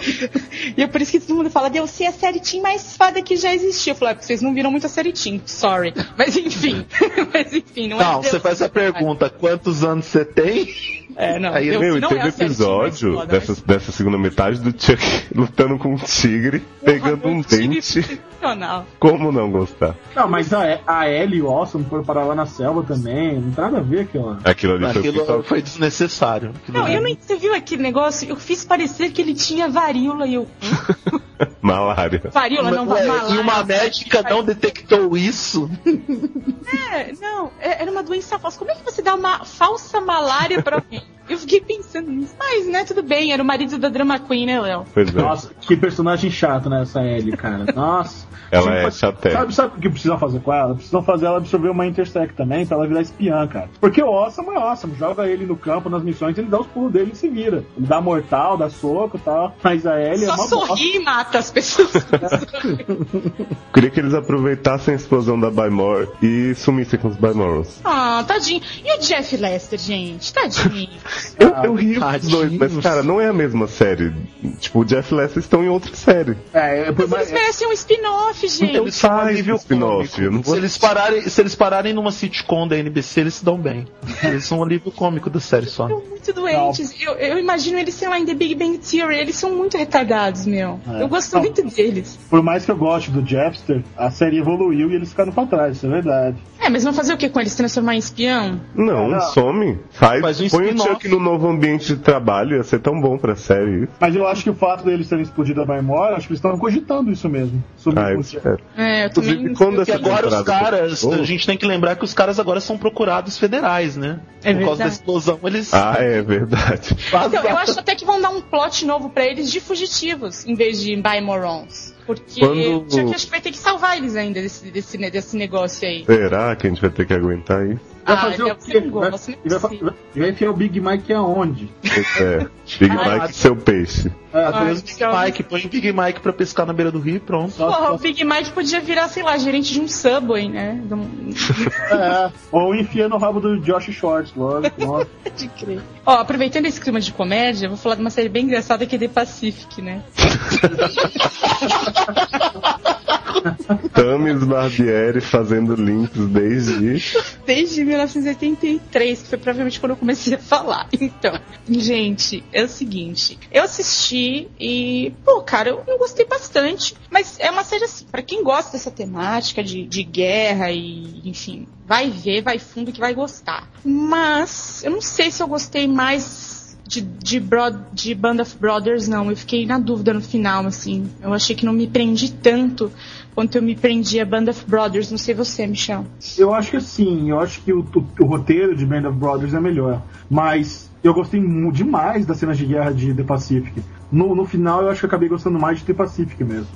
e é por isso que todo mundo fala, Deus, se é a série Team mais foda que já existiu. Eu falei, é porque vocês não viram muito a série Team, sorry. Mas enfim, mas enfim, não, é Não, você faz a pergunta, quantos anos você tem? É, não, Aí, Meu, e não teve é episódio foda, dessa, dessa segunda metade do Chuck lutando com um tigre, pegando um dente. Como não gostar? Não, mas a, a Ellie e o Awesome foram parar lá na selva também. Não tem nada a ver aquilo lá. Aquilo ali foi Aquilo só- foi desnecessário. Aquilo Não, ali- eu não, você viu aquele negócio? Eu fiz parecer que ele tinha varíola e eu. malária. Varíola, não, Ué, malária. e uma médica não detectou isso? É, não, é- era uma doença falsa. Como é que você dá uma falsa malária pra alguém? Eu fiquei pensando nisso. Mas, né, tudo bem, era o marido da Drama Queen, né, Léo? Pois é. Nossa, que personagem chato, né, essa Ellie, cara. Nossa. Ela é chaté. Sabe, sabe o que precisam fazer com ela? Precisam fazer ela absorver uma Intersect também pra ela virar espiã, cara. Porque o Awesome é Awesome. Joga ele no campo, nas missões, ele dá os pulos dele e se vira. Ele dá mortal, dá soco e tal. Mas a Ellie é Só uma bosta. sorri e mata as pessoas. Queria que eles aproveitassem a explosão da Bymore e sumissem com os Bymorals. ah, tadinho. E o Jeff Lester, gente? Tadinho. Eu, eu ri dos dois, mas cara, não é a mesma série. Tipo, o Jeff e Lester estão em outra série. É, é, por Mas mais- eles merecem um spin-off, gente. Eles são um spin-off, eu Se eles, pararem, se eles pararem numa sitcom da NBC, eles se dão bem. Eles são um alívio cômico da série só. São muito doentes. Eu, eu imagino eles, sei lá, em The Big Bang Theory. Eles são muito retardados, meu. É. Eu gosto Não. muito deles. por mais que eu goste do Jepster, a série evoluiu e eles ficaram pra trás, isso é verdade. É, mas vão fazer o que com eles? Transformar em espião? Não, Não. some. Faz, Faz um põe o. Chuck no novo ambiente de trabalho, ia ser tão bom pra série. Mas eu acho que o fato deles terem explodido a Bymore, acho que eles estão cogitando isso mesmo. Ah, eu espero. É. Inclusive, quando essa agora os caras, a gente tem que lembrar que os caras agora são procurados federais, né? É Por causa da explosão, eles Ah, é verdade. Então, eu acho até que vão dar um plot novo pra eles de fugitivos, em vez de buy morons. Porque Quando- Chuck acho que vai ter que salvar eles ainda desse, desse, desse negócio aí. Será que a gente vai ter que aguentar isso? Vai Ah, fazer ele o é quê? gol, Vai- e vai, e vai enfiar o Big Mike aonde? É. Big Ah, Mike e seu peixe. É, Ah, Big Mike, põe o Big Mike pra pescar na beira do rio e pronto. Porra, o Big Mike podia virar, sei lá, gerente de um Subway, né? Um- é, ou enfia no rabo do Josh Shorts, lógico. nossa. de crer. Ó, aproveitando esse clima de comédia, eu vou falar de uma série bem engraçada que é The Pacific, né? Tamis Barbieri fazendo links desde. Desde 1983, que foi provavelmente quando eu comecei a falar. Então, gente, é o seguinte. Eu assisti e, pô, cara, eu, eu gostei bastante. Mas é uma série assim, pra quem gosta dessa temática de, de guerra e, enfim, vai ver, vai fundo que vai gostar. Mas, eu não sei se eu gostei mais de, de, Bro- de Band of Brothers, não. Eu fiquei na dúvida no final, assim. Eu achei que não me prendi tanto quanto eu me prendi a Band of Brothers. Não sei você, Michel. Eu acho que sim, eu acho que o, o- o roteiro de Band of Brothers é melhor. Mas eu gostei demais das cenas de guerra de The Pacific. No, no final, eu acho que acabei gostando mais de The Pacific mesmo.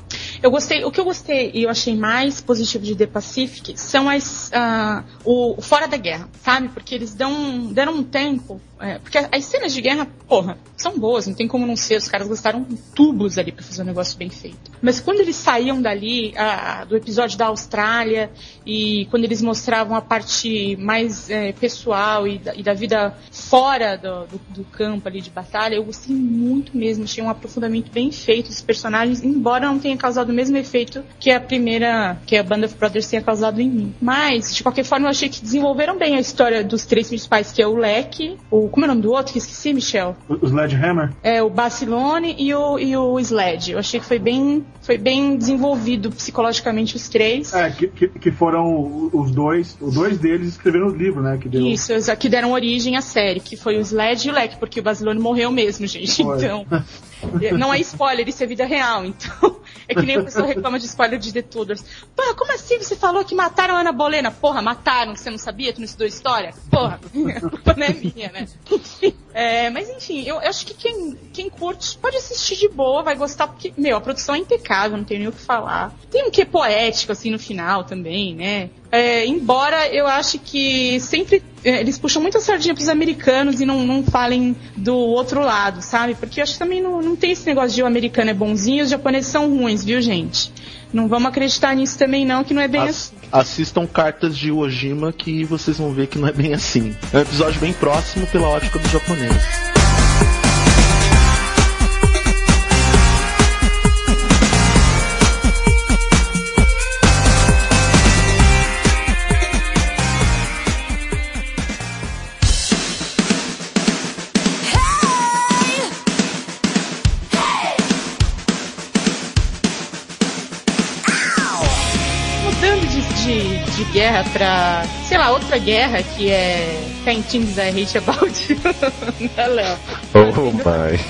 Eu gostei, o que eu gostei e eu achei mais positivo de The Pacific são as ah, o o fora da guerra, sabe? Porque eles dão deram um tempo, é, porque as cenas de guerra, porra, são boas, não tem como não ser. Os caras gastaram tubos ali pra fazer um negócio bem feito. Mas quando eles saíam dali ah, do episódio da Austrália e quando eles mostravam a parte mais é, pessoal e da, e da vida fora do, do- do campo ali de batalha, eu gostei muito mesmo. Achei um aprofundamento bem feito dos personagens, embora não tenha causado mesmo efeito que a primeira, que a Band of Brothers tenha causado em mim. Mas, de qualquer forma, eu achei que desenvolveram bem a história dos três principais, que é o Leque, o. Como é o nome do outro? Que esqueci, Michel? O, Sledgehammer, É, o Bacilone e o, e o Sled. Eu achei que foi bem, foi bem desenvolvido psicologicamente os três. é, que, que, que foram os dois, os dois deles escreveram os livros, né? Que deu, Isso, que deram origem à série, que foi o Sled e o Leque, porque o Basilone morreu mesmo, gente. Foi. Então. Não é spoiler, isso é vida real. Então. É que nem pessoa reclama de spoiler de The Tudors. Porra, como assim você falou que mataram a Ana Bolena? Porra, mataram, você não sabia? Tu não estudou história? Porra, culpa não é minha, né? É, mas enfim, eu, eu acho que quem, quem curte pode assistir de boa, vai gostar, porque, meu, a produção é impecável, não tem nem o que falar. Tem um quê poético, assim, no final também, né? É, embora eu ache que sempre é, eles puxam muito a sardinha pros americanos e não, não falem do outro lado, sabe? Porque eu acho que também não, não tem esse negócio de o americano é bonzinho e os japoneses são ruins, viu, gente? Não vamos acreditar nisso também não, que não é bem As- assim. assistam cartas de Iwo Jima que vocês vão ver que não é bem assim. É um episódio bem próximo pela ótica do japonês. Guerra pra, sei lá, outra guerra que é Ten Things I Hate About You, né, Léo? Oh my.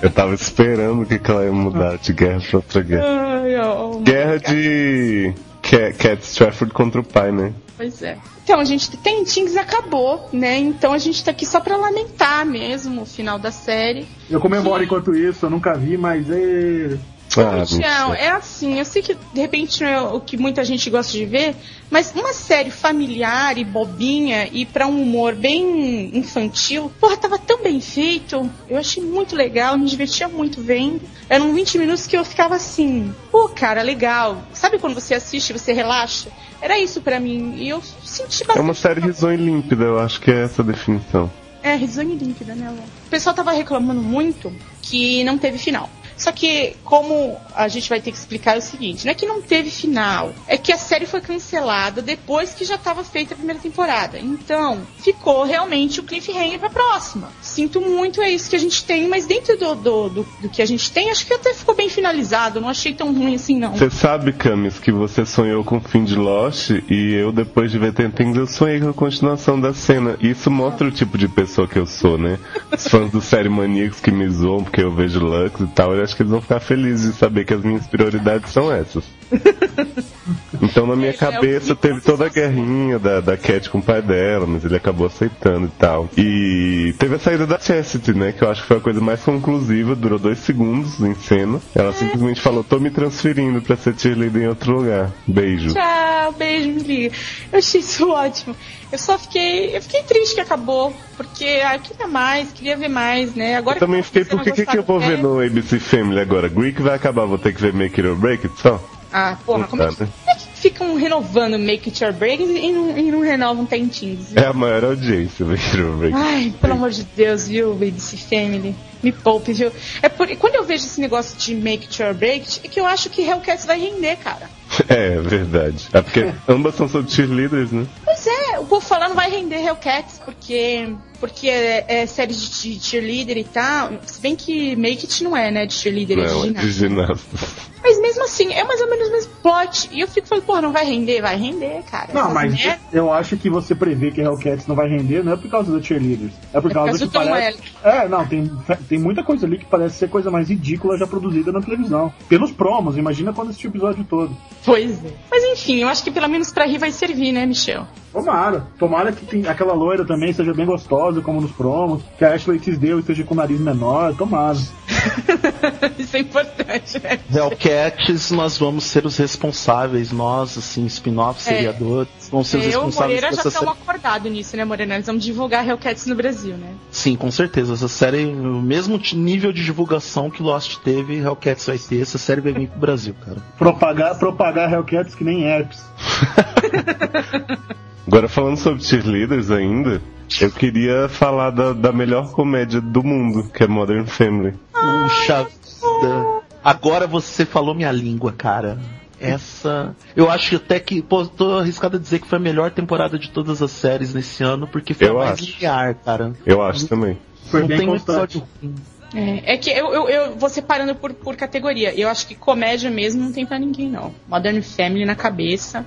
Eu tava esperando que ela ia mudar de guerra pra outra guerra. Ai, ó, Guerra de Cat, Strafford contra o pai, né? Pois é. Então, a gente tem Things acabou, né? Então a gente tá aqui só pra lamentar mesmo o final da série. Eu comemoro enquanto isso, eu nunca vi, mas é. Ah, mentira. é assim, eu sei que de repente não é o que muita gente gosta de ver, mas uma série familiar e bobinha e pra um humor bem infantil, porra, tava tão bem feito. Eu achei muito legal, me divertia muito vendo. Eram 20 minutos que eu ficava assim, pô, cara, legal. Sabe quando você assiste, você relaxa? Era isso pra mim. E eu senti bastante. É uma série risonha e límpida, eu acho que é essa a definição. É, risonha e límpida, né? O pessoal tava reclamando muito que não teve final. Só que, como a gente vai ter que explicar é o seguinte, não é que não teve final, é que a série foi cancelada depois que já estava feita a primeira temporada. Então, ficou realmente o cliffhanger pra próxima. Sinto muito, é isso que a gente tem, mas dentro do, do, do, do que a gente tem, acho que até ficou bem finalizado. Não achei tão ruim assim, não. Você sabe, Camis, que você sonhou com o fim de Lost e eu, depois de ver Ten Things, eu sonhei com a continuação da cena. Isso mostra o tipo de pessoa que eu sou, né? Os fãs do Série Maníacos que me zoam porque eu vejo Lux e tal, eu acho que eles vão ficar felizes de saber que as minhas prioridades são essas. Então na minha É, cabeça é que teve toda a guerrinha da, da Cat com o pai dela, mas ele acabou aceitando e tal. E teve a saída da Chastity, né? Que eu acho que foi a coisa mais conclusiva, durou dois segundos em cena. Ela simplesmente falou, tô me transferindo pra ser cheerleader em outro lugar. Beijo. Tchau, beijo, me liga. Eu achei isso ótimo. Eu só fiquei. Eu fiquei triste que acabou. Porque ah, eu queria mais, queria ver mais, né? Agora Eu também que fiquei, não por que, que, eu vou ver no ABC Family agora? Greek vai acabar, vou ter que ver Make It or Break It só? Ah, porra, como é, que, né? É ficam renovando Make It Your Break e não, e não renovam Tentins? É a maior audiência, Make It or Break. Ai, pelo amor de Deus, viu, BBC Family? Me poupe, viu? É por... Quando eu vejo esse negócio de Make It Your Break é que eu acho que Hellcats vai render, cara. É, verdade. É porque ambas são sobre cheerleaders, né? Pois é, o povo falando vai render Hellcats, porque, porque é, é série de, de cheerleader e tal. Se bem que Make It não é, né, de cheerleader, é de Não, é de ginastas. Mas mesmo assim, é mais ou menos o mesmo plot. E eu fico falando, porra, não vai render? Vai render, cara. Não, Essas mas merda- eu acho que você prevê que Hellcats não vai render não é por causa dos cheerleaders. É por É por causa causa que do Tom parece... É, não, tem, tem muita coisa ali que parece ser coisa mais ridícula já produzida na televisão. Pelos promos, imagina quando assistir o episódio todo. Pois é. Mas enfim, eu acho que pelo menos pra rir vai servir, né, Michel? Tomara. Tomara que tem, aquela loira também seja bem gostosa, como nos promos. Que a Ashley Tisdale esteja com o nariz menor. Tomara. Isso é importante, né? Hellcats, nós vamos ser os responsáveis, nós, assim, spin-off, É. seriadores, vamos ser os Eu e o responsáveis Moreira por já estamos acordados nisso, né, Moreira? Nós vamos divulgar Hellcats no Brasil, né? Sim, com certeza. Essa série, o mesmo nível de divulgação que Lost teve, Hellcats vai ter. Essa série vai vir pro Brasil, cara. Propagar, propagar Hellcats que nem herpes. Agora falando sobre cheerleaders ainda, eu queria falar da, da melhor comédia do mundo, que é Modern Family. Puxa vida. Agora você falou minha língua, cara. Essa. Eu acho até que. Pô, tô arriscado a dizer que foi a melhor temporada de todas as séries nesse ano, porque foi Eu a mais acho. linear, cara. Eu acho também. Foi não bem tem um constante. episódio ruim. É, é que eu, eu, eu vou separando por, por categoria. Eu acho que comédia mesmo não tem pra ninguém, não. Modern Family na cabeça.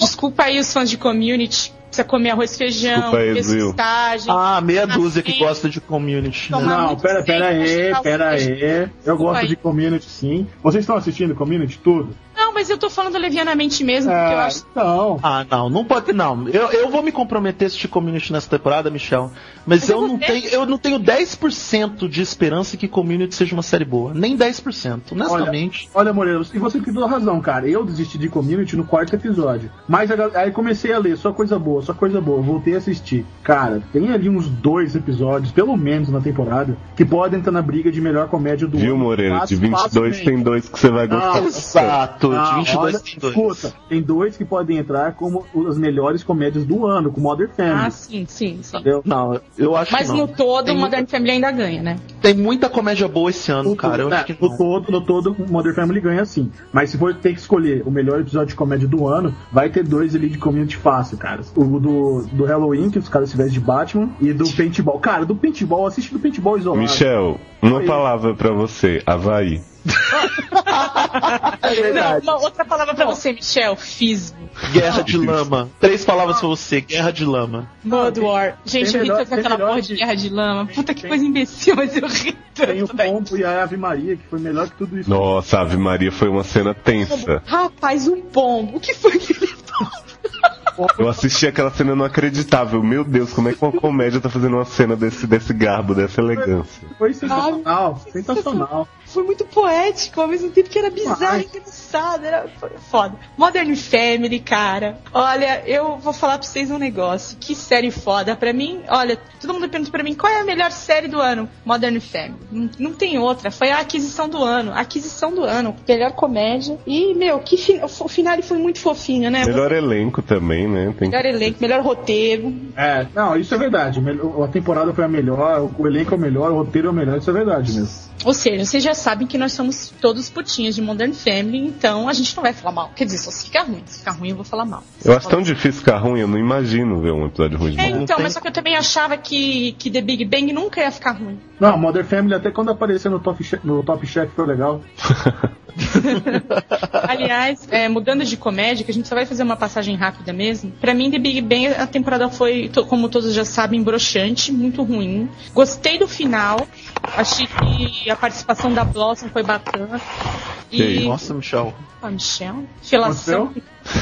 Desculpa aí os fãs de community. Precisa comer arroz e feijão, estágio. Ah, meia dúzia que gosta de community. Né? Não, pera, pera aí, pera tá- aí. Eu gosto de community sim. Vocês estão assistindo community tudo? Não, mas eu tô falando levianamente mesmo, porque eu Ah, acho. então. Ah, não, não pode. Não, eu, eu vou me comprometer a assistir community nessa temporada, Michel. Mas, Mas eu eu não tenho, eu não tenho 10% de esperança que community seja uma série boa. Nem 10%, honestamente. Olha, Moreira, e você tem toda razão, cara. Eu desisti de community no quarto episódio. Mas aí comecei a ler, só coisa boa, só coisa boa. Voltei a assistir. Cara, tem ali uns dois episódios, pelo menos na temporada, que podem entrar na briga de melhor comédia do Viu, ano. Moreira? De Fácil- 22 facilmente. tem dois que você vai gostar. Não, Exato, de Não, 22 olha, tem dois. Escuta, tem dois que podem entrar como as melhores comédias do ano, com Modern Family. Ah, sim, sim, sim. entendeu? Não, eu acho Mas que não. no todo, Tem Modern Family ainda ganha, né? Tem muita comédia boa esse ano, No cara. Eu todo, acho que é, no todo, no todo, o Modern Family ganha sim. Mas se for ter que escolher o melhor episódio de comédia do ano, vai ter dois ali de community fácil, cara. O do, do Halloween, que os caras se vestem de Batman, e do Paintball. Cara, do Paintball, assiste do Paintball isolado. Michel, uma palavra pra você, Havaí. É. Não, uma outra palavra pra você, Michel. Fisgo. Guerra de lama. Três palavras pra você. Guerra de lama. Blood War. Gente, tem eu ri tanto aquela porra de que- guerra de lama. Puta que Tem- coisa imbecil, mas eu ri Tem o tanto. Pompo e a Ave Maria, que foi melhor que tudo isso. Nossa, Ave Maria foi uma cena tensa. Rapaz, um pombo. O que foi que ele Eu assisti aquela cena não acreditável. Meu Deus, como é que uma comédia tá fazendo uma cena desse, desse garbo, dessa elegância? Foi sensacional, sensacional. Foi muito poético, ao mesmo tempo que era bizarro e engraçado. Era foda. Modern Family, cara. Olha, eu vou falar pra vocês um negócio. Que série foda. Pra mim, olha, todo mundo pergunta pra mim qual é a melhor série do ano. Modern Family. Não, não tem outra. Foi a aquisição do ano. A aquisição do ano. Melhor comédia. E, meu, que fin... o final foi muito fofinho, né? Melhor elenco também, né? Tem Melhor elenco, melhor roteiro. É, não, isso é verdade. A temporada foi a melhor, o elenco é o melhor, o roteiro é o melhor, isso é verdade mesmo. Ou seja, vocês já sabem que nós somos todos putinhas de Modern Family, então a gente não vai falar mal. Quer dizer, só se ficar ruim. Se ficar ruim, eu vou falar mal. Eu acho tão difícil ficar ruim, eu não imagino ver um episódio ruim de É, então, tem- mas só que eu também achava que, que The Big Bang nunca ia ficar ruim. Não, Modern Family até quando apareceu no Top Chef, no Top Chef foi legal. Aliás, é, mudando de comédia, que a gente só vai fazer uma passagem rápida mesmo. Pra mim, The Big Bang, a temporada foi, como todos já sabem, broxante, muito ruim. Gostei do final. Achei que a participação da Blossom foi bacana. E. Nossa, Michel. Ah, Michel? Filação.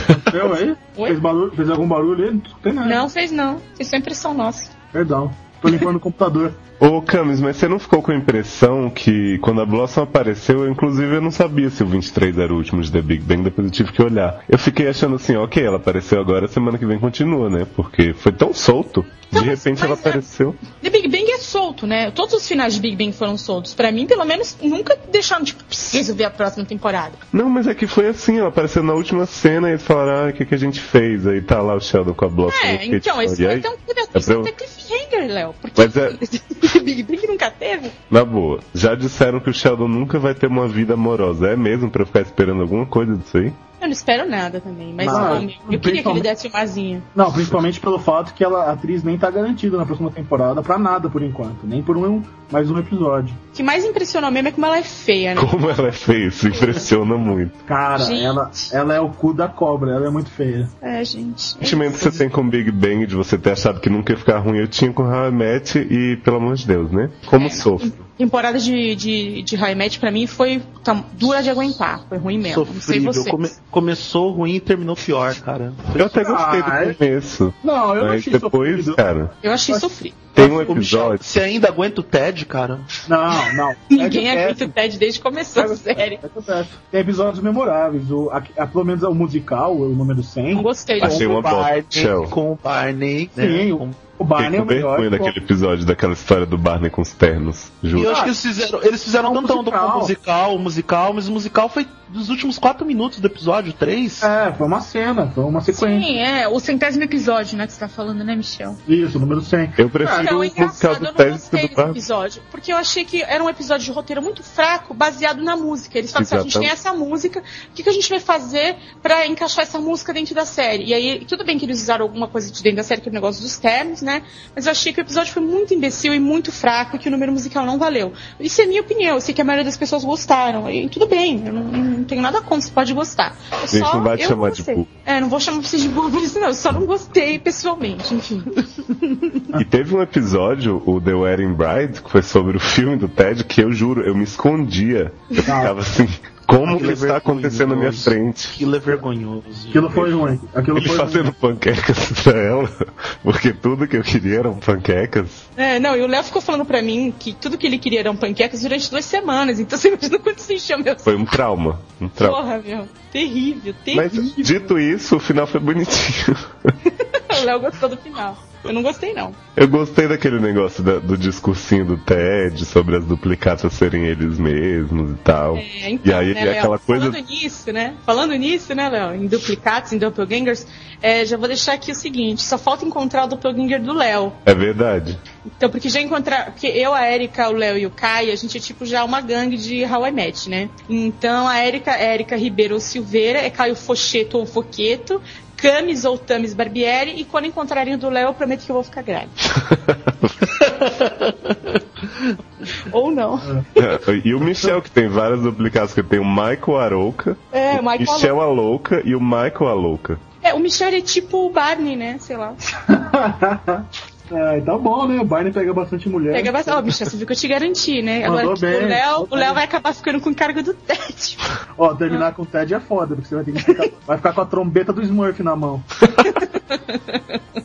Aconteceu aí? Oi? Fez, barulho, fez algum barulho aí? Não tem nada. Não fez não. Isso é impressão nossa. Perdão. Tô limpando o computador. Ô Camis, mas você não ficou com a impressão que quando a Blossom apareceu, eu inclusive eu não sabia se o 23 era o último de The Big Bang, depois eu tive que olhar. Eu fiquei achando assim, ok, ela apareceu agora, semana que vem continua, né? Porque foi tão solto. De Não, mas- repente ela mas é- apareceu. The Big Bang é solto, né? Todos os finais de Big Bang foram soltos. Pra mim, pelo menos, nunca deixaram, tipo, preciso ver a próxima temporada. Não, mas é que foi assim, ela apareceu na última cena e eles falaram, ah, o que, que a gente fez? Aí tá lá o Sheldon com a Blossom. É, então, esse até um pedaço É até cliffhanger, Léo. Porque Mas é- Big Bang nunca teve. Na boa, já disseram que o Sheldon nunca vai ter uma vida amorosa. É mesmo pra ficar esperando alguma coisa disso aí? Eu não espero nada também, mas Não, eu, eu queria que ele desse uma asinha. Não, principalmente pelo fato que ela, a atriz nem tá garantida na próxima temporada pra nada por enquanto. Nem por um, mais um episódio. O que mais impressionou mesmo é como ela é feia, né? Como ela é feia, isso impressiona muito. Cara, Gente. ela, ela é o cu da cobra, ela é muito feia. É, gente. O sentimento que você tem com Big Bang de você ter achado que nunca ia ficar ruim, eu tinha com How I Met e, pelo amor de Deus, né? Como É, sofro. Temporada de, de, de High Match pra mim foi tá, dura de aguentar. Foi ruim mesmo. Não sei Sofrível. vocês. Come- começou ruim e terminou pior, cara. Eu até gostei Ah, é? do começo. Não, eu não achei depois, sofrido. cara, Eu achei Mas- sofrido. tem um episódio. você ainda aguenta o Ted, cara? Não, não. Ninguém aguenta o Ted desde que começou a série. Tem episódios memoráveis. O, a, a- pelo menos o musical, o número 100. Não gostei. Achei uma Michel. com o Barney. Sim, né? Com- o Barney é Fiquei o com melhor. vergonha daquele episódio, daquela história do Barney com os ternos. E Juro. eu acho que eles fizeram, eles fizeram É um tantão do musical. musical, musical, mas o musical foi dos últimos quatro minutos do episódio, três. É, foi uma cena, foi uma sequência. Sim, é. O centésimo episódio, né, que você tá falando, né, Michel? Isso, número 100. Eu prefiro Então, o é musical engraçado, do eu não gostei desse episódio. Porque eu achei que era um episódio de roteiro muito fraco, baseado na música. Eles falam assim, "Ah, a gente tem essa música, o que, que a gente vai fazer pra encaixar essa música dentro da série? E aí, tudo bem que eles usaram alguma coisa de dentro da série, que é o negócio dos termos, né? Mas eu achei que o episódio foi muito imbecil e muito fraco, e que o número musical não valeu. Isso é minha opinião, eu sei que a maioria das pessoas gostaram. E tudo bem, eu não, não tenho nada contra, você pode gostar. Eu Gente, só- não vai te eu chamar de gostei. burro. É, não vou chamar vocês de burro por isso, não. Eu só não gostei pessoalmente, enfim. E teve um episódio, o The Wedding Bride, que foi sobre o filme do Ted, que eu juro, eu me escondia. Eu ficava assim, como Aquilo que é está acontecendo na minha frente? Aquilo é vergonhoso. Aquilo foi ruim. Aquilo Ele foi fazendo panquecas pra ela, porque tudo que eu queria eram panquecas. É, não, e o Léo ficou falando pra mim que tudo que ele queria eram panquecas durante duas semanas. Então você imagina quanto se encheu meu Foi um trauma, um trauma. Porra, meu. Terrível, Mas terrível. dito isso, o final foi bonitinho. O Léo gostou do final. Eu não gostei, não. Eu gostei daquele negócio da- do discursinho do Ted sobre as duplicatas serem eles mesmos e tal. É, então, e aí né, Léo, aquela coisa. Falando nisso, né? Falando nisso, né, Léo? Em duplicatos, em doppelgangers, é, já vou deixar aqui o seguinte: só falta encontrar o doppelganger do Léo. É verdade. Então, porque já encontrar. Porque eu, a Erika, o Léo e o Kai, a gente é tipo já uma gangue de How I Met, né? Então a Erika, Erika Ribeiro ou Silveira, é Caio Focheto ou Foqueto, Camis ou Tamis Barbieri, e quando encontrarem o do Léo, eu prometo que eu vou ficar grávida. ou não. É, e o Michel, que tem várias duplicatas, que tem o Michael Arouca, É, o Michael. Michel Alouca e o Michael Alouca. É, o Michel é tipo o Barney, né? Sei lá. É, tá bom, né? O Barney pega bastante mulher. Pega bastante. Ó, Michel, você viu que eu te garanti, né? Agora Mandou tipo, bem, o Léo, o Léo vai acabar ficando com cargo do Ted. Ó, terminar com o Ted é foda, porque você vai ter que ficar, vai ficar com a trombeta do Smurf na mão.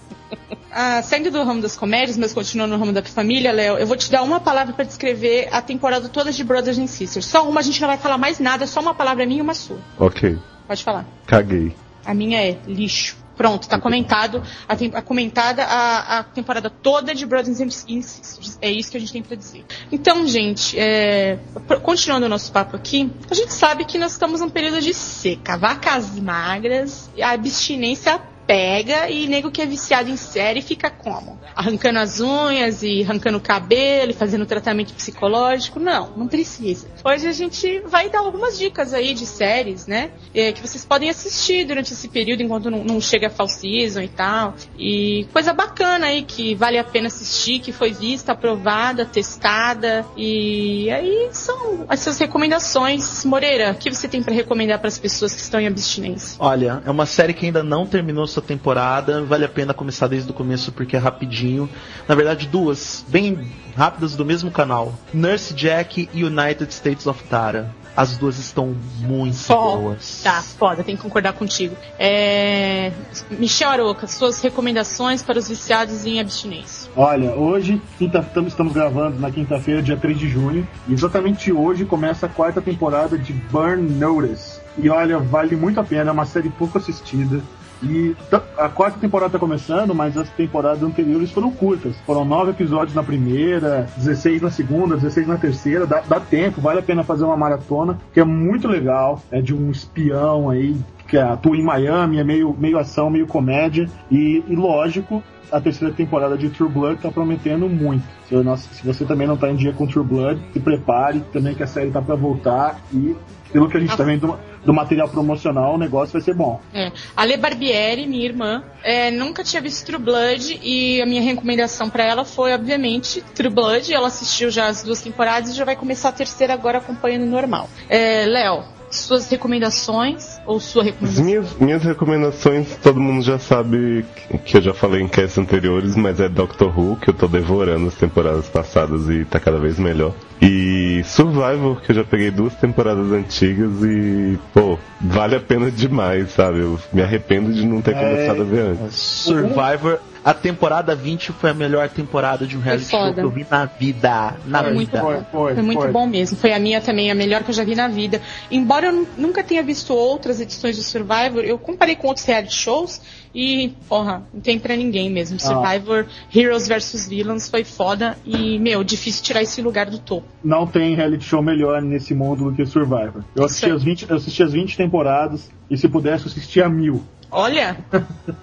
Ah, saindo do ramo das comédias, mas continuando no ramo da família, Léo, eu vou te dar uma palavra pra descrever a temporada toda de Brothers and Sisters. Só uma, a gente não vai falar mais nada, só uma palavra minha e uma sua. Ok, Pode falar. caguei. A minha é lixo. Pronto, tá comentado. A, tem- a comentada a, a temporada toda de Brothers and Sisters. É isso que a gente tem pra dizer. Então, gente, é, continuando o nosso papo aqui, a gente sabe que nós estamos num período de seca, vacas magras, abstinência pega e nego que é viciado em série fica como? Arrancando as unhas e arrancando o cabelo e fazendo tratamento psicológico? Não, não precisa. Hoje a gente vai dar algumas dicas aí de séries, né? É, que vocês podem assistir durante esse período enquanto não, não chega a fall season e tal. E coisa bacana aí que vale a pena assistir, que foi vista, aprovada, testada. E aí são as suas recomendações. Moreira, o que você tem para recomendar para as pessoas que estão em abstinência? Olha, é uma série que ainda não terminou sua temporada, vale a pena começar desde o começo porque é rapidinho. Na verdade, duas, bem rápidas do mesmo canal: Nurse Jack e United States of Tara. As duas estão muito Foda. boas. Tá, foda, tem que concordar contigo. É... Michel Aroca, suas recomendações para os viciados em abstinência. Olha, hoje, quinta, tam- estamos gravando na quinta-feira, dia 3 de junho, e exatamente hoje começa a quarta temporada de Burn Notice. E olha, vale muito a pena, é uma série pouco assistida. E a quarta temporada está começando, mas as temporadas anteriores foram curtas. Foram nove episódios na primeira, 16 na segunda, 16 na terceira. Dá, dá tempo, vale a pena fazer uma maratona, que é muito legal. É de um espião aí que atua em Miami, é meio, meio ação, meio comédia. E, e lógico, a terceira temporada de True Blood tá prometendo muito. Se, não- se você também não tá em dia com True Blood, se prepare também que a série tá para voltar e pelo que a gente tá vendo do, material promocional, o negócio vai ser bom. É. A Le Barbieri, minha irmã, é, nunca tinha visto True Blood e a minha recomendação para ela foi, obviamente, True Blood. Ela assistiu já as duas temporadas e já vai começar a terceira agora acompanhando normal. É, Léo, suas recomendações ou sua recomendação? minhas, minhas recomendações, todo mundo já sabe que- que eu já falei em casts anteriores, mas é Doctor Who, que eu tô devorando as temporadas passadas e tá cada vez melhor. E Survivor, que eu já peguei duas temporadas antigas e, pô, vale a pena demais, sabe? Eu me arrependo de não ter É. começado a ver antes. Survivor, a temporada 20 foi a melhor temporada de um reality show que eu vi na vida. Na Foi muito vida. bom. Foi muito bom mesmo. Foi a minha também, a melhor que eu já vi na vida. Embora eu nu- nunca tenha visto outras edições de Survivor, eu comparei com outros reality shows e, porra, não tem pra ninguém mesmo. Survivor, Heroes vs Villains foi foda e, meu, difícil tirar esse lugar do topo. Não tem reality show melhor nesse mundo do que Survivor. Eu assisti, as 20, eu assisti as 20 temporadas e se pudesse eu assistia a mil. Olha!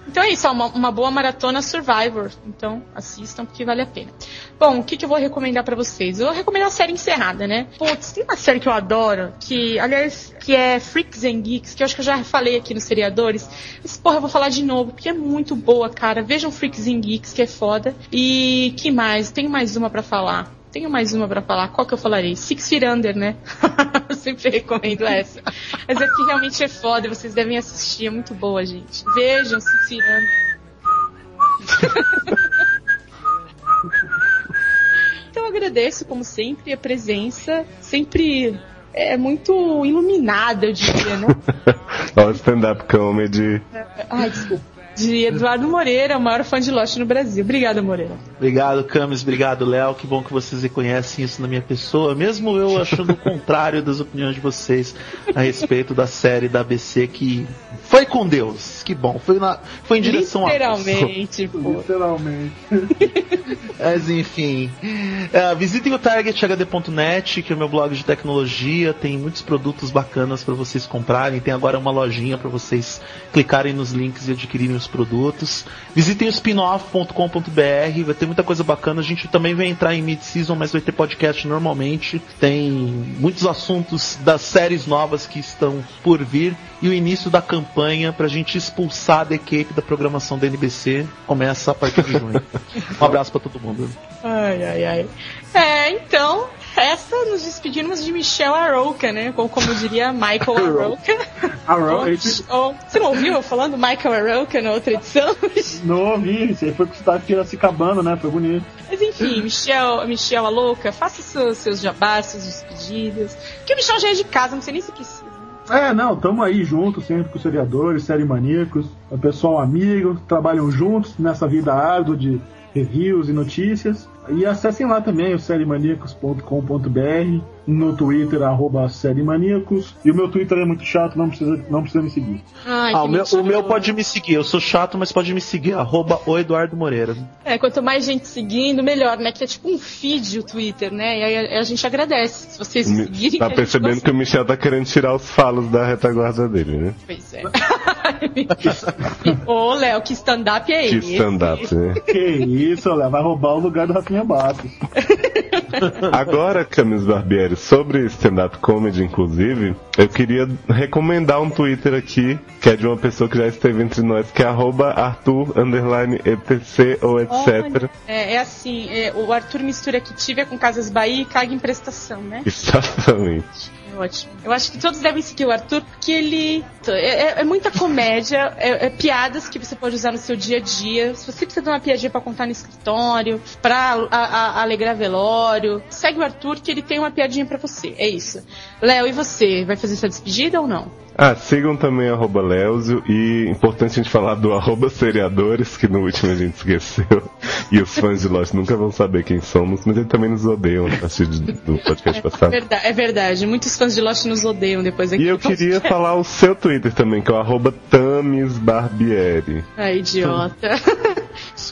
Então é isso, uma, uma boa maratona Survivor. Então assistam porque vale a pena. Bom, o que, que eu vou recomendar pra vocês? Eu vou recomendar a série encerrada, né? Putz, tem uma série que eu adoro, que, aliás, que é Freaks and Geeks, que eu acho que eu já falei aqui nos seriadores. Mas, porra, eu vou falar de novo, porque é muito boa, cara. Vejam Freaks and Geeks, que é foda. E que mais? Tenho mais uma pra falar. Tenho mais uma pra falar. Qual que eu falarei? Six Feet Under, né? eu sempre recomendo essa. Mas é que realmente é foda, vocês devem assistir. É muito boa, gente. Vejam Six Feet Under. então eu agradeço, como sempre, a presença. Sempre é muito iluminada, eu diria, né? Ó, o stand-up comedy. Ai, desculpa. De Eduardo Moreira, o maior fã de Lost no Brasil. Obrigada, Moreira. Obrigado, Camis. Obrigado, Léo. Que bom que vocês reconhecem isso na minha pessoa, mesmo eu achando o contrário das opiniões de vocês a respeito da série da ABC que foi com Deus. Que bom. Foi, na, foi em direção a Literalmente, pô. Literalmente. Mas enfim. É, visitem o targethd.net, que é o meu blog de tecnologia. Tem muitos produtos bacanas para vocês comprarem. Tem agora uma lojinha para vocês clicarem nos links e adquirirem os produtos. Visitem o spinoff.com.br, vai ter muita coisa bacana. A gente também vai entrar em mid-season, mas vai ter podcast normalmente. Tem muitos assuntos das séries novas que estão por vir e o início da campanha pra gente expulsar a equipe da programação da NBC começa a partir de junho. Um abraço pra todo mundo. Ai, ai, ai. É, então, essa nos despedimos de Michel Arouca, né? Ou como diria Michael Ou- esse, ou- você não ouviu eu falando Michael Arouca na outra edição? não ouvi, aí foi com o sotaque piracicabano, né? Foi bonito. Mas enfim, Michel, Michel a louca, faça seus, seus jabás, suas despedidas. Porque o Michel já é de casa, não sei nem se precisa. É, não, tamo aí juntos sempre com os seriadores, série maníacos, o pessoal amigo, trabalham juntos nessa vida árdua de reviews e notícias. E acessem lá também o seriemaníacos.com.br, no Twitter, arroba seriemaníacos. E o meu Twitter é muito chato, não precisa, não precisa me seguir. Ai, Ah, o meu, o meu pode me seguir. Eu sou chato, mas pode me seguir. Arroba o Eduardo Moreira. É, quanto mais gente seguindo, melhor, né? Que é tipo um feed o Twitter, né? E aí a, a gente agradece se vocês Mi- seguirem. Tá percebendo que o. Michel tá querendo tirar os falos da retaguarda dele, né? Pois é. Ô, Léo, que stand-up é Que esse? stand-up, né? Que isso, Léo, vai roubar o lugar do Rafinha Bastos. Agora, Camis Barbieri, sobre stand-up comedy, inclusive, eu queria recomendar um Twitter aqui, que é de uma pessoa que já esteve entre nós, que é arroba Arthur, underline, etc, ou etc. É, é assim, é, o Arthur mistura Activia com Casas Bahia e caga em prestação, né? Exatamente. Ótimo. Eu acho que todos devem seguir o Arthur, porque ele. É, é- é muita comédia, é, é piadas que você pode usar no seu dia a dia. Se você precisa de uma piadinha pra contar no escritório, pra a- a- alegrar velório, segue o Arthur que ele tem uma piadinha pra você. É isso. Léo, e você? Vai fazer sua despedida ou não? Ah, sigam também arroba Leozio e importante a gente falar do arroba seriadores, que no último a gente esqueceu. E os fãs de Lost nunca vão saber quem somos, mas eles também nos odeiam a partir de- do podcast passado. Verda- é verdade. Muitos fãs de Lost nos odeiam depois aqui. E eu queria falar o seu Twitter também, que é o arroba Tamis Barbieri. Ah, idiota.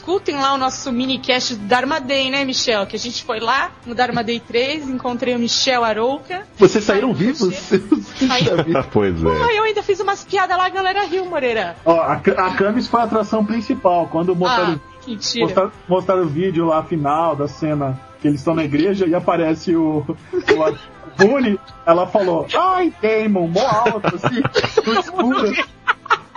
Escutem lá o nosso minicast do Dharma Day, né, Michel? Que a gente foi lá no Dharma Day 3, encontrei o Michel Arouca. Vocês saíram vivos? Aí, pois é. Pô, eu ainda fiz umas piadas lá, a galera riu, Moreira. Ó, a, a Camis foi a atração principal. Quando mostraram, Ah, mostraram, mostraram o vídeo lá final da cena que eles estão na igreja e aparece o, o Boone, ela falou, ai, Damon, mó alto, assim, no escuro.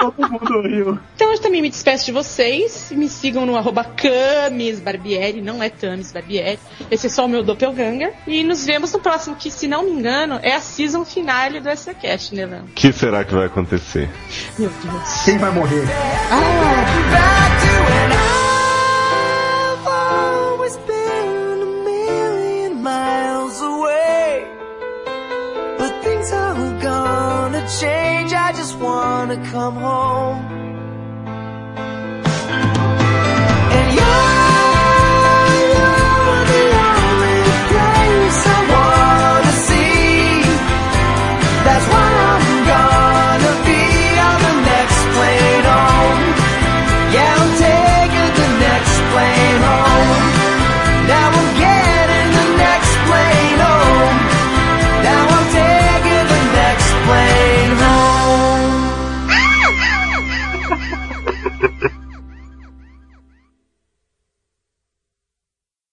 Todo mundo riu. Então eu também me despeço de vocês. Me sigam no arroba Camis Barbieri, não é Tamis Barbieri. Esse é só o meu doppelganger. E nos vemos no próximo, que se não me engano, é a season finale do SACast, né, Léo? O que será que vai acontecer? Meu Deus. Quem vai morrer? I've always been a million miles away. But things are gonna change. I just wanna come home.